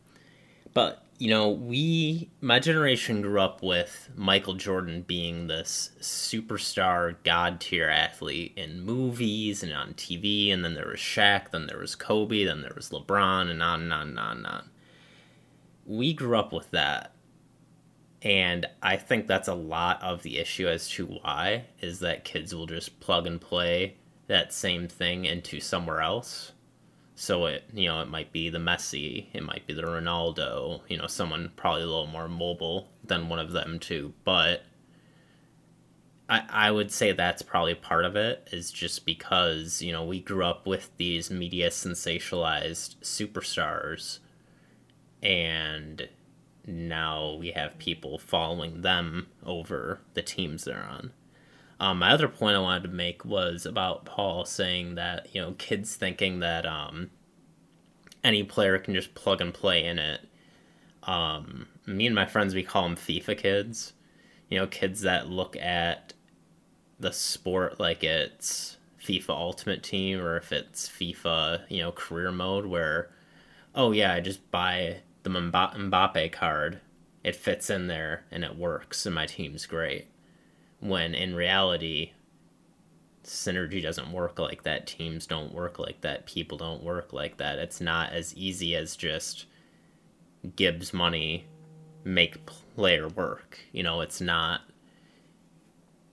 but you know, we, my generation grew up with Michael Jordan being this superstar, god tier athlete in movies and on TV, and then there was Shaq, then there was Kobe, then there was LeBron, and on and on and on and on. We grew up with that. And I think that's a lot of the issue as to why is that kids will just plug and play that same thing into somewhere else so it, you know, it might be the Messi, it might be the Ronaldo, you know, someone probably a little more mobile than one of them too. But I, I would say that's probably part of it is just because, you know, we grew up with these media sensationalized superstars and now we have people following them over the teams they're on. Um, my other point I wanted to make was about Paul saying that you know kids thinking that um, any player can just plug and play in it. Um, me and my friends we call them FIFA kids. You know, kids that look at the sport like it's FIFA Ultimate Team or if it's FIFA, you know, career mode where, oh yeah, I just buy the Mbappe card, it fits in there and it works and my team's great when in reality synergy doesn't work like that teams don't work like that people don't work like that. It's not as easy as just gibbs money make player work you know? It's not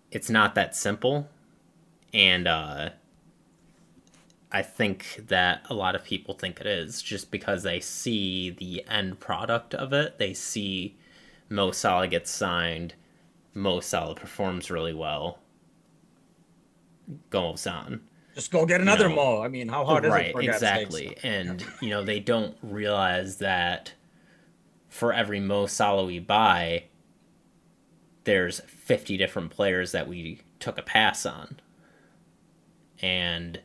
it's not that simple. And uh I think that a lot of people think it is just because they see the end product of it. They see Mo Salah gets signed Mo Salah performs really well, goes on. Just go get another you know, Mo. I mean, how hard right, is it? Right, exactly. And you know they don't realize that for every Mo Salah we buy, there's 50 different players that we took a pass on, and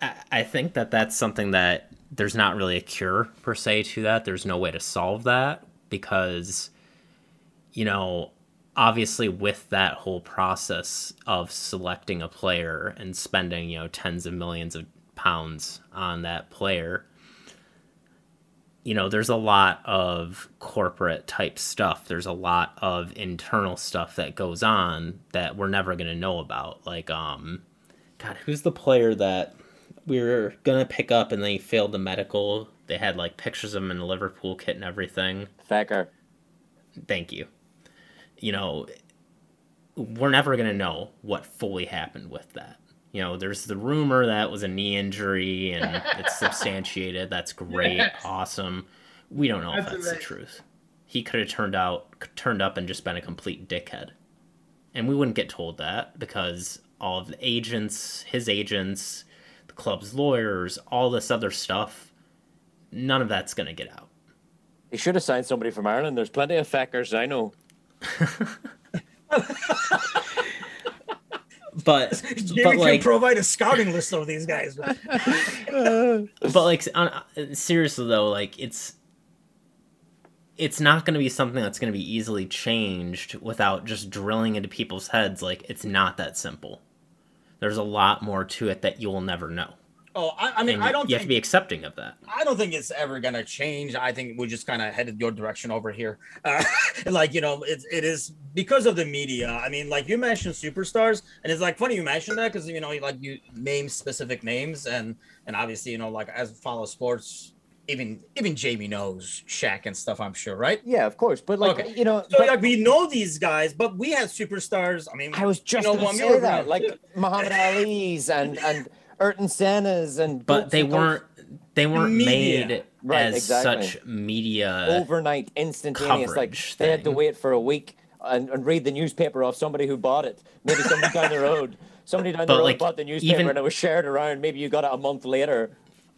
I, I think that that's something that there's not really a cure per se to that. There's no way to solve that because, you know, obviously with that whole process of selecting a player and spending you know tens of millions of pounds on that player you know there's a lot of corporate type stuff. There's a lot of internal stuff that goes on that we're never going to know about. Like um god who's the player that we were going to pick up and they failed the medical? They had like pictures of him in the liverpool kit and everything. Fekir. thank you you know, we're never going to know what fully happened with that. You know, there's the rumor that was a knee injury and it's substantiated. That's great, yes. awesome. We don't know that's if that's amazing. the truth. He could have turned out turned up and just been a complete dickhead. And we wouldn't get told that because all of the agents, his agents, the club's lawyers, all this other stuff, none of that's going to get out. He should have signed somebody from Ireland. There's plenty of feckers I know but Jamie but like, can provide a scouting list of these guys. but like on, uh, seriously though, like it's it's not going to be something that's going to be easily changed without just drilling into people's heads. Like it's not that simple. There's a lot more to it that you will never know. Oh, I, I mean, and I don't. You think, have to be accepting of that. I don't think it's ever gonna change. I think we're just kind of headed your direction over here. Uh, like you know, it, it is because of the media. I mean, like you mentioned superstars, and it's like funny you mentioned that because you know, like you name specific names, and and obviously you know, like as follow sports, even even Jamie knows Shaq and stuff. I'm sure, right? Yeah, of course. But like okay. you know, so but, like we know these guys, but we had superstars. I mean, I was just you know, going to say that, like Muhammad Ali's and and Ayrton Senna's and but they weren't they weren't media. made right, as exactly. such media overnight instantaneous. Like they had to wait for a week and, and, read the newspaper off somebody who bought it. Maybe somebody down the road. Somebody down the road like, bought the newspaper even, and it was shared around. Maybe you got it a month later.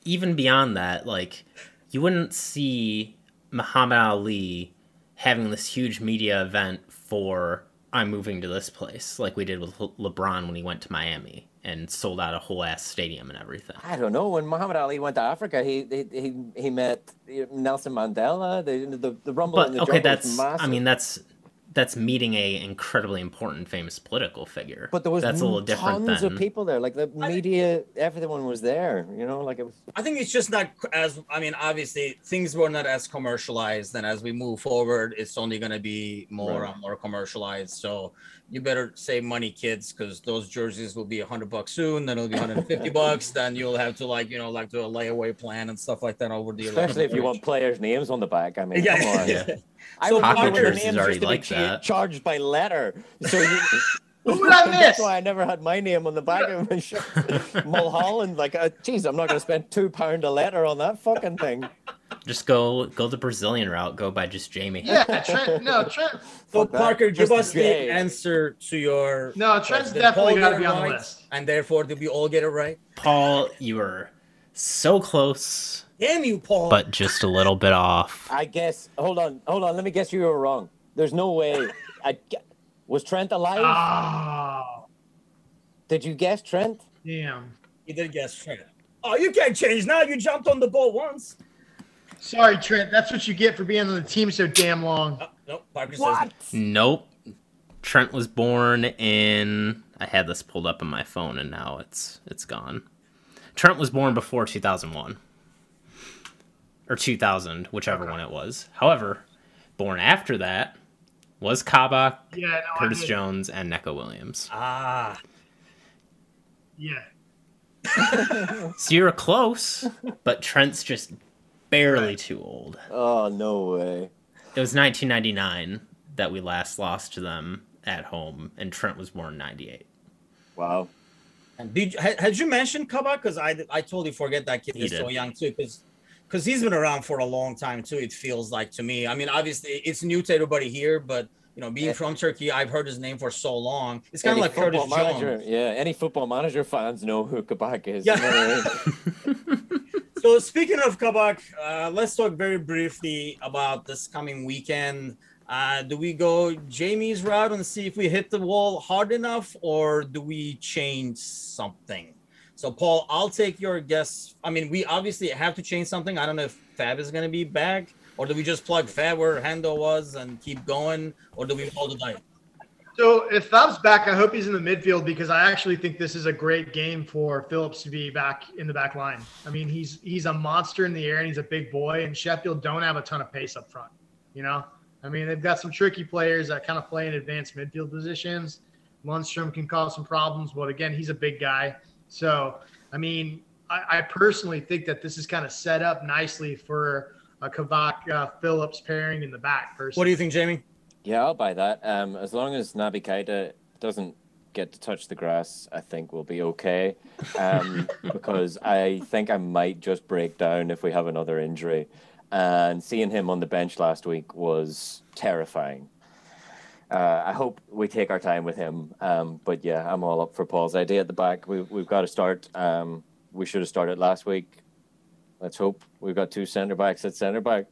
Even beyond that, like you wouldn't see Muhammad Ali having this huge media event for I'm moving to this place, like we did with LeBron when he went to Miami and sold out a whole ass stadium and everything. I don't know. When Muhammad Ali went to Africa, he he he, he met Nelson Mandela. The the, the rumble but, in the okay, that's I mean that's that's meeting a incredibly important famous political figure. But there was that's a little different tons than of people there. Like the media, everyone was there. You know, like it was. I think it's just not as I mean, obviously things were not as commercialized, and as we move forward, it's only going to be more Right. and more commercialized. So you better save money, kids, because those jerseys will be a hundred bucks soon. Then it'll be 150 bucks. Then you'll have to like you know like do a layaway plan and stuff like that over the Especially if you want players' names on the back. I mean, Yeah. come on. Yeah. I So remember Hockey jerseys names already used to be like that. charged by letter. So you, Who would I miss? That's why I never had my name on the back of my shirt. Mulholland, like, uh, geez, I'm not going to spend two pound a letter on that fucking thing. just go go the Brazilian route. Go by just Jamie. Yeah, Trent. No, Trent. So Fuck that. Parker, give Just us J. the answer to your. No, Trent's Did definitely got to be it on the list. And therefore, did we all get it right? Paul, you were so close, Damn you, Paul! but just a little bit off. I guess. Hold on, hold on. Let me guess you were wrong. There's no way. I was Trent alive. Oh, Did you guess Trent? damn. you did guess Trent. Oh, you can't change now. You jumped on the boat once. Sorry, Trent. That's what you get for being on the team so damn long. Oh, no, Parker What? says Nope. Trent was born in. I had this pulled up on my phone, and now it's it's gone. Trent was born before 2001 or 2000, whichever one it was. However, born after that was Kabak, Yeah, no, Curtis. Jones, and Neco Williams. ah. Yeah. So you're close, but Trent's just barely too old. Oh no way. It was 1999 that we last lost to them at home, and Trent was born in 98. Wow. And did you, had, had you mentioned Kabak? Because I I totally forget that kid He is so young too. Because because he's been around for a long time too. It feels like to me. I mean, obviously it's new to everybody here, but you know, being Yeah. from Turkey, I've heard his name for so long. It's kind of like Curtis football manager, Jones. yeah. Any football manager fans know who Kabak is. Yeah. You know what I mean? So speaking of Kabak, uh, let's talk very briefly about this coming weekend. Uh, do we go Jamie's route and see if we hit the wall hard enough, or do we change something? So, Paul, I'll take your guess. I mean, we obviously have to change something. I don't know if Fab is going to be back, or do we just plug Fab where Hendo was and keep going, or do we hold the diet? So if Fab's back, I hope he's in the midfield because I actually think this is a great game for Phillips to be back in the back line. I mean, he's he's a monster in the air and he's a big boy, and Sheffield don't have a ton of pace up front. You know, I mean, they've got some tricky players that kind of play in advanced midfield positions. Lundstram can cause some problems, but again, he's a big guy. So, I mean, I, I personally think that this is kind of set up nicely for a Kabak uh, Phillips pairing in the back. Personally. What do you think, Jamie? Yeah, I'll buy that. Um, as long as Naby Keita doesn't get to touch the grass, I think we'll be okay. Um, because I think I might just break down if we have another injury. And seeing him on the bench last week was terrifying. Uh, I hope we take our time with him. Um, but yeah, I'm all up for Paul's idea at the back. We, we've got to start. Um, we should have started last week. Let's hope we've got two centre backs at centre back.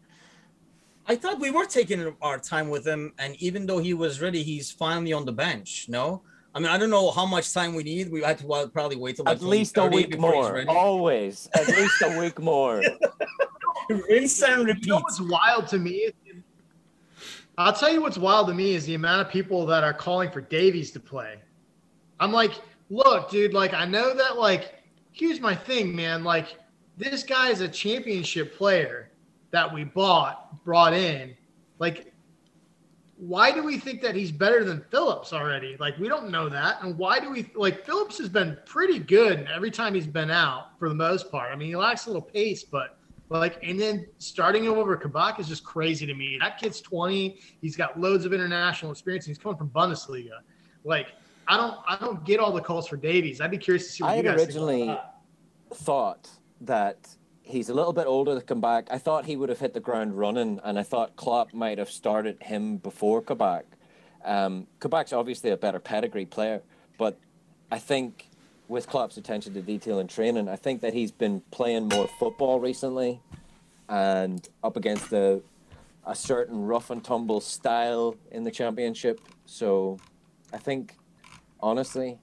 I thought we were taking our time with him, and even though he was ready, he's finally on the bench. No, I mean I don't know how much time we need. We had to well, probably wait till like At least a week more. Always. At least a week more. Rinse and repeat. You know what's wild to me? I'll tell you what's wild to me is the amount of people that are calling for Davies to play. I'm like, look, dude, like I know that like here's my thing, man. Like this guy is a championship player that we bought, brought in. Like why do we think that he's better than Phillips already? Like we don't know that. And why do we like Phillips has been pretty good every time he's been out for the most part. I mean, he lacks a little pace, but like, and then starting him over Kabak is just crazy to me. That kid's 20. He's got loads of international experience. And he's coming from Bundesliga. Like, I don't, I don't get all the calls for Davies. I'd be curious to see what I you guys think originally that. thought that he's a little bit older to come back. I thought he would have hit the ground running, and I thought Klopp might have started him before Kabak. Um, Kabak's obviously a better pedigree player, but I think with Klopp's attention to detail and training, I think that he's been playing more football recently, and up against a a certain rough and tumble style in the championship. So, I think honestly,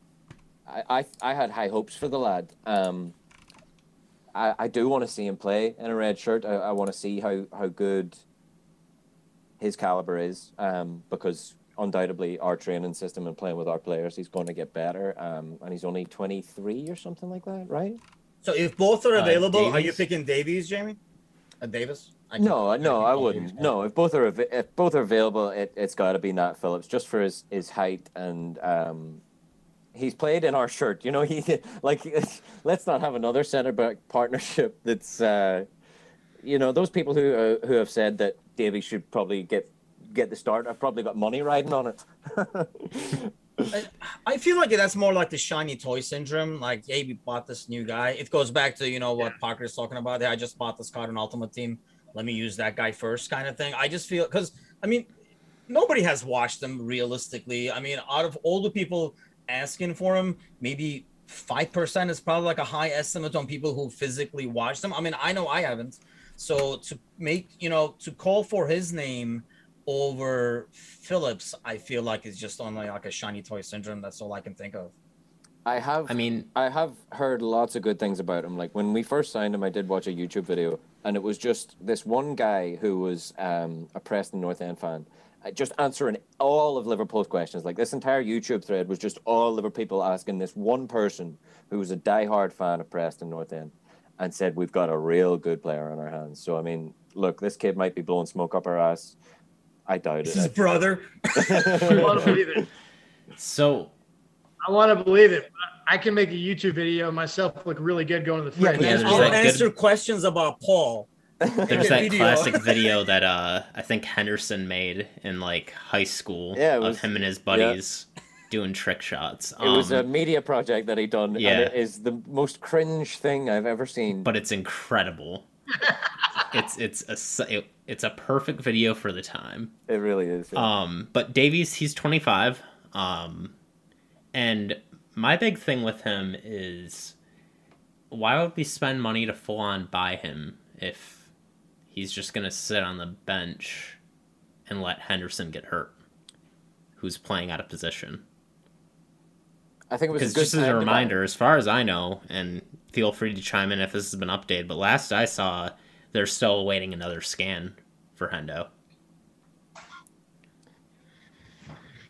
I, I, I had high hopes for the lad. Um, I, I do want to see him play in a red shirt. I, I want to see how, how good his caliber is um, because undoubtedly our training system and playing with our players, he's going to get better. Um, and he's only 23 or something like that, right? So if both are Uh, available, are you picking Davies, Jamie? Uh, Davies? I No, no, can't I wouldn't. Davies. No, if both are av- if both are available, it it's got to be Nat Phillips just for his his height and um, he's played in our shirt. You know, he like let's not have another center back partnership that's uh, you know those people who uh, who have said that Davy should probably get get the start. I've probably got money riding on it. I feel like that's more like the shiny toy syndrome. Like, hey, we bought this new guy. It goes back to you know what Parker's talking about. Hey, I just bought this card in Ultimate Team. Let me use that guy first, kind of thing. I just feel because I mean, nobody has watched them realistically. I mean, out of all the people asking for him, maybe five percent is probably like a high estimate on people who physically watch them. I mean, I know I haven't. So to make you know to call for his name over Phillips, I feel like is just on like a shiny toy syndrome. That's all I can think of. I have I mean, I have heard lots of good things about him. Like when we first signed him, I did watch a YouTube video, and it was just this one guy who was um, a Preston North End fan, uh, just answering all of Liverpool's questions. Like this entire YouTube thread was just all Liverpool people asking this one person who was a diehard fan of Preston North End, and said we've got a real good player on our hands. So I mean, look, this kid might be blowing smoke up our ass. I doubt This is it. brother. I want to believe it. so I want to believe it. I can make a YouTube video myself look really good going to the Yeah, fridge. Yeah, and I'll that good- answer questions about Paul. there's that video. classic video that uh I think Henderson made in like high school Yeah, it was- of him and his buddies doing trick shots. It was a Um, media project that he done, yeah. and it is the most cringe thing I've ever seen. but it's incredible. It's it's a it, it's a perfect video for the time. It really is. yeah. Um, but Davies, he's 25. Um, and my big thing with him is why would we spend money to full on buy him if he's just going to sit on the bench and let Henderson get hurt, who's playing out of position? I think it was Because just as a reminder, as far as I know, and feel free to chime in if this has been updated, but last I saw, they're still awaiting another scan for Hendo.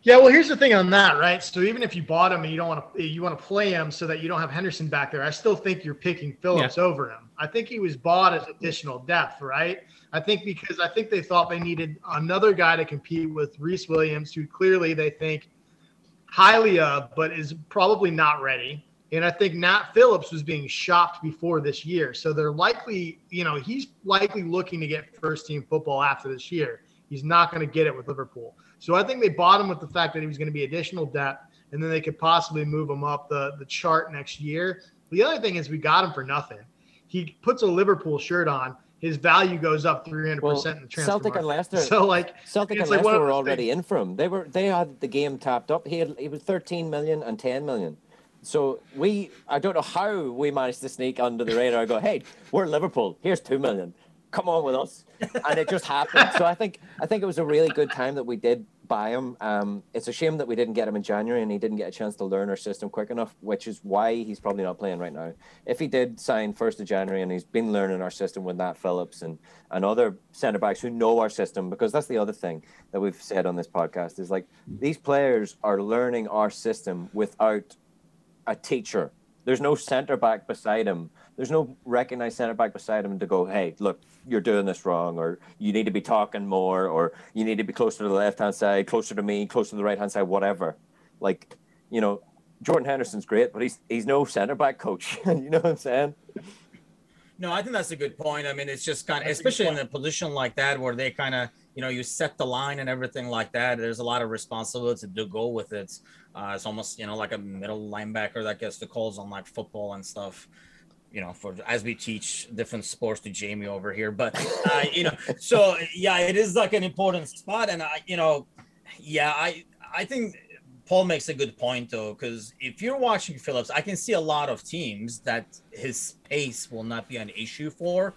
Yeah, well, here's the thing on that, right? So even if you bought him and you don't want to, you want to play him so that you don't have Henderson back there, I still think you're picking Phillips over him. I think he was bought as additional depth, right? I think because I think they thought they needed another guy to compete with Rhys Williams, who clearly they think highly of, but is probably not ready. And I think Nat Phillips was being shopped before this year. So they're likely, you know, he's likely looking to get first team football after this year. He's not going to get it with Liverpool. So I think they bought him with the fact that he was going to be additional depth, and then they could possibly move him up the, the chart next year. The other thing is we got him for nothing. He puts a Liverpool shirt on, his value goes up 300% in the transfer Celtic and market. Leicester. So like Celtic it's and like Leicester of were already things. in for him. They were they had the game tapped up. He had he was 13 million and 10 million. So we I don't know how we managed to sneak under the radar. and Go, hey, we're Liverpool. Here's two million. Come on with us, and it just happened. So I think I think it was a really good time that we did buy him. Um, it's a shame that we didn't get him in January and he didn't get a chance to learn our system quick enough, which is why he's probably not playing right now. If he did sign first of January and he's been learning our system with Nat Phillips and and other centre backs who know our system, because that's the other thing that we've said on this podcast is like these players are learning our system without a teacher. There's no centre back beside him. There's no recognized centre back beside him to go, hey, look, you're doing this wrong, or you need to be talking more, or you need to be closer to the left hand side, closer to me, closer to the right hand side, whatever. Like, you know, Jordan Henderson's great, but he's he's no centre back coach. you know what I'm saying? No, I think that's a good point. I mean, it's just kind of, That's a especially in a position like that where they kind of, you know, you set the line and everything like that. There's a lot of responsibility to go with it. Uh, it's almost, you know, like a middle linebacker that gets the calls on like football and stuff. You know, for as we teach different sports to Jamie over here, but uh, you know, so yeah, it is like an important spot, and I, you know, yeah, I, I think Paul makes a good point though, because if you're watching Phillips, I can see a lot of teams that his pace will not be an issue for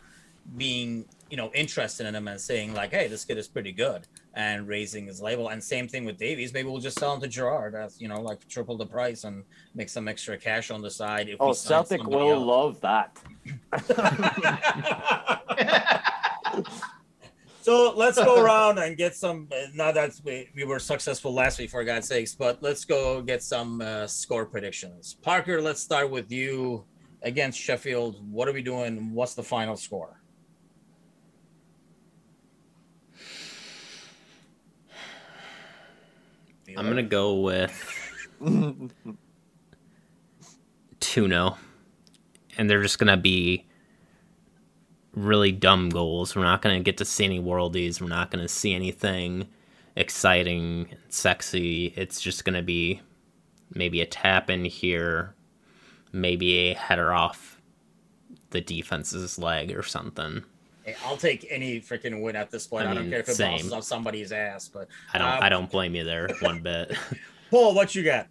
being, you know, interested in him and saying like, "Hey, this kid is pretty good," and raising his label. And same thing with Davies. Maybe we'll just sell him to Gerrard as you know, like triple the price and make some extra cash on the side. If we Oh, Celtic will else. love that. so let's go around and get some. Uh, now that we, we were successful last week, for God's sakes, but let's go get some uh, score predictions. Parker, let's start with you against Sheffield. What are we doing? What's the final score? I'm gonna go with 0 and they're just gonna be really dumb goals. We're not gonna get to see any worldies. We're not gonna see anything exciting and sexy. It's just gonna be maybe a tap in here, maybe a header off the defense's leg or something. Hey, I'll take any freaking win at this point. I, I don't care if it same. bounces off somebody's ass. But I don't um, I don't blame you there one bit. Paul, what you got?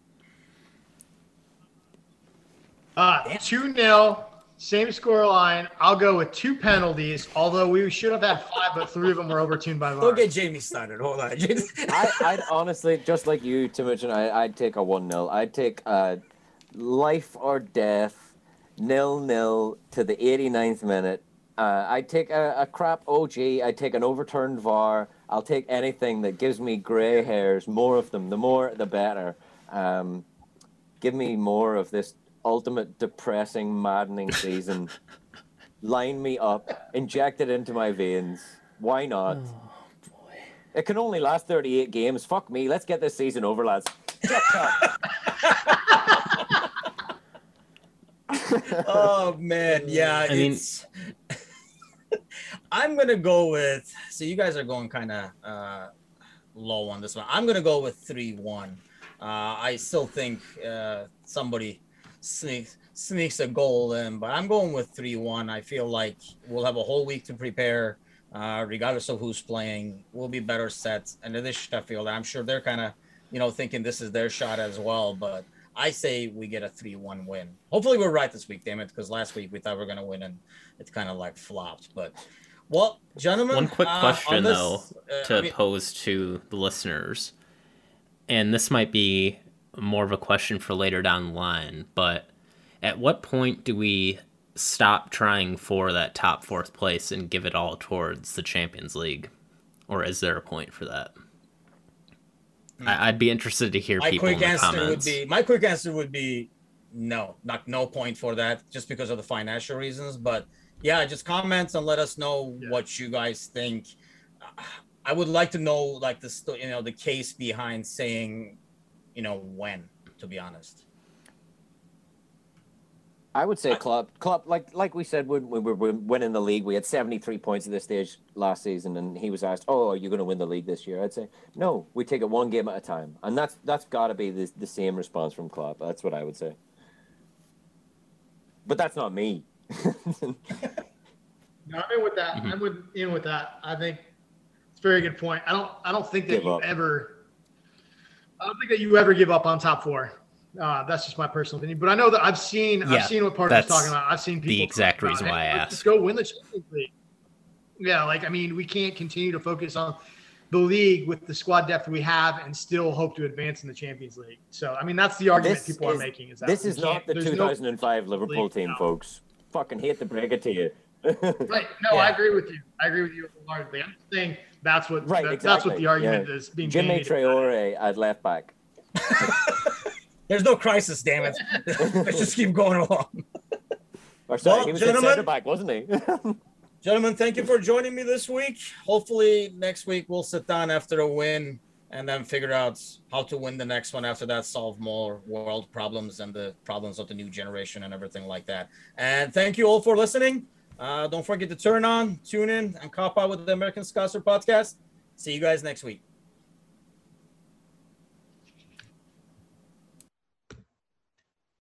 Uh, 2 0, same score line. I'll go with two penalties, although we should have had five, but three of them were overturned by VAR. Don't get Jamie started. Hold on. I, I'd honestly, just like you, Timothy, I, I'd take a 1 0. I'd take a life or death, nil nil to the 89th minute. Uh, I'd take a, a crap OG. I'd take an overturned VAR. I'll take anything that gives me grey hairs, more of them. The more, the better. Um, give me more of this ultimate depressing, maddening season. Line me up, inject it into my veins. Why not? It can only last 38 games. Fuck me. Let's get this season over, lads. Chop, chop. oh man, yeah. I mean- it's... I'm gonna go with. So you guys are going kind of uh, low on this one. I'm gonna go with three one. Uh, I still think uh, somebody sneaks sneaks a goal in, but I'm going with three one. I feel like we'll have a whole week to prepare, uh, regardless of who's playing. We'll be better set, and it is Sheffield. I'm sure they're kind of you know thinking this is their shot as well, but. I say we get a 3 1 win. Hopefully, we're right this week, damn it, because last week we thought we are to win and it kind of like flopped. But, well, gentlemen. One quick uh, question, this, though, uh, to I mean, pose to the listeners, and this might be more of a question for later down the line, but at what point do we stop trying for that top fourth place and give it all towards the Champions League? Or is there a point for that? I- I'd be interested to hear my people quick answer would be my quick answer would be no, not no point for that, just because of the financial reasons. But yeah, just comments and let us know Yeah. what you guys think. Uh, I would like to know like the sto- you know the case behind saying, you know, when. To be honest. I would say club, club, like like we said when we were winning the league, we had 73 points at this stage last season, and he was asked, "Oh, are you going to win the league this year?" I'd say, "No, we take it one game at a time," and that's that's got to be the the same response from club. That's what I would say. But that's not me. No, I'm in with that. Mhm. I'm with, in with that. I think it's a very good point. I don't. I don't think that Give you up. ever. I don't think that you ever give up on top four. Uh, that's just my personal opinion. But I know that I've seen. Yeah, I've seen what Parker's talking about. I've seen people. the exact reason "Hey, why I let's asked." Just go win the Champions League. Yeah, like I mean, we can't continue to focus on the league with the squad depth we have and still hope to advance in the Champions League. So I mean, that's the argument This people are making. Is that this is not the there's no- 2005 Liverpool league team, now. folks. Fucking hate to break it to you. Right. No, I agree with you. I agree with you largely. I'm just saying that's what Right, that- that's what the argument Yeah. is being Djimi made. Traore at left back. There's no crisis, damn it. Let's just keep going along. Or sorry, Well, he was gentlemen- at centre back, wasn't he? Gentlemen, thank you for joining me this week. Hopefully, next week we'll sit down after a win and then figure out how to win the next one after that, solve more world problems and the problems of the new generation and everything like that. And thank you all for listening. Uh, don't forget to turn on, tune in, and cop out with the American Scouser podcast. See you guys next week.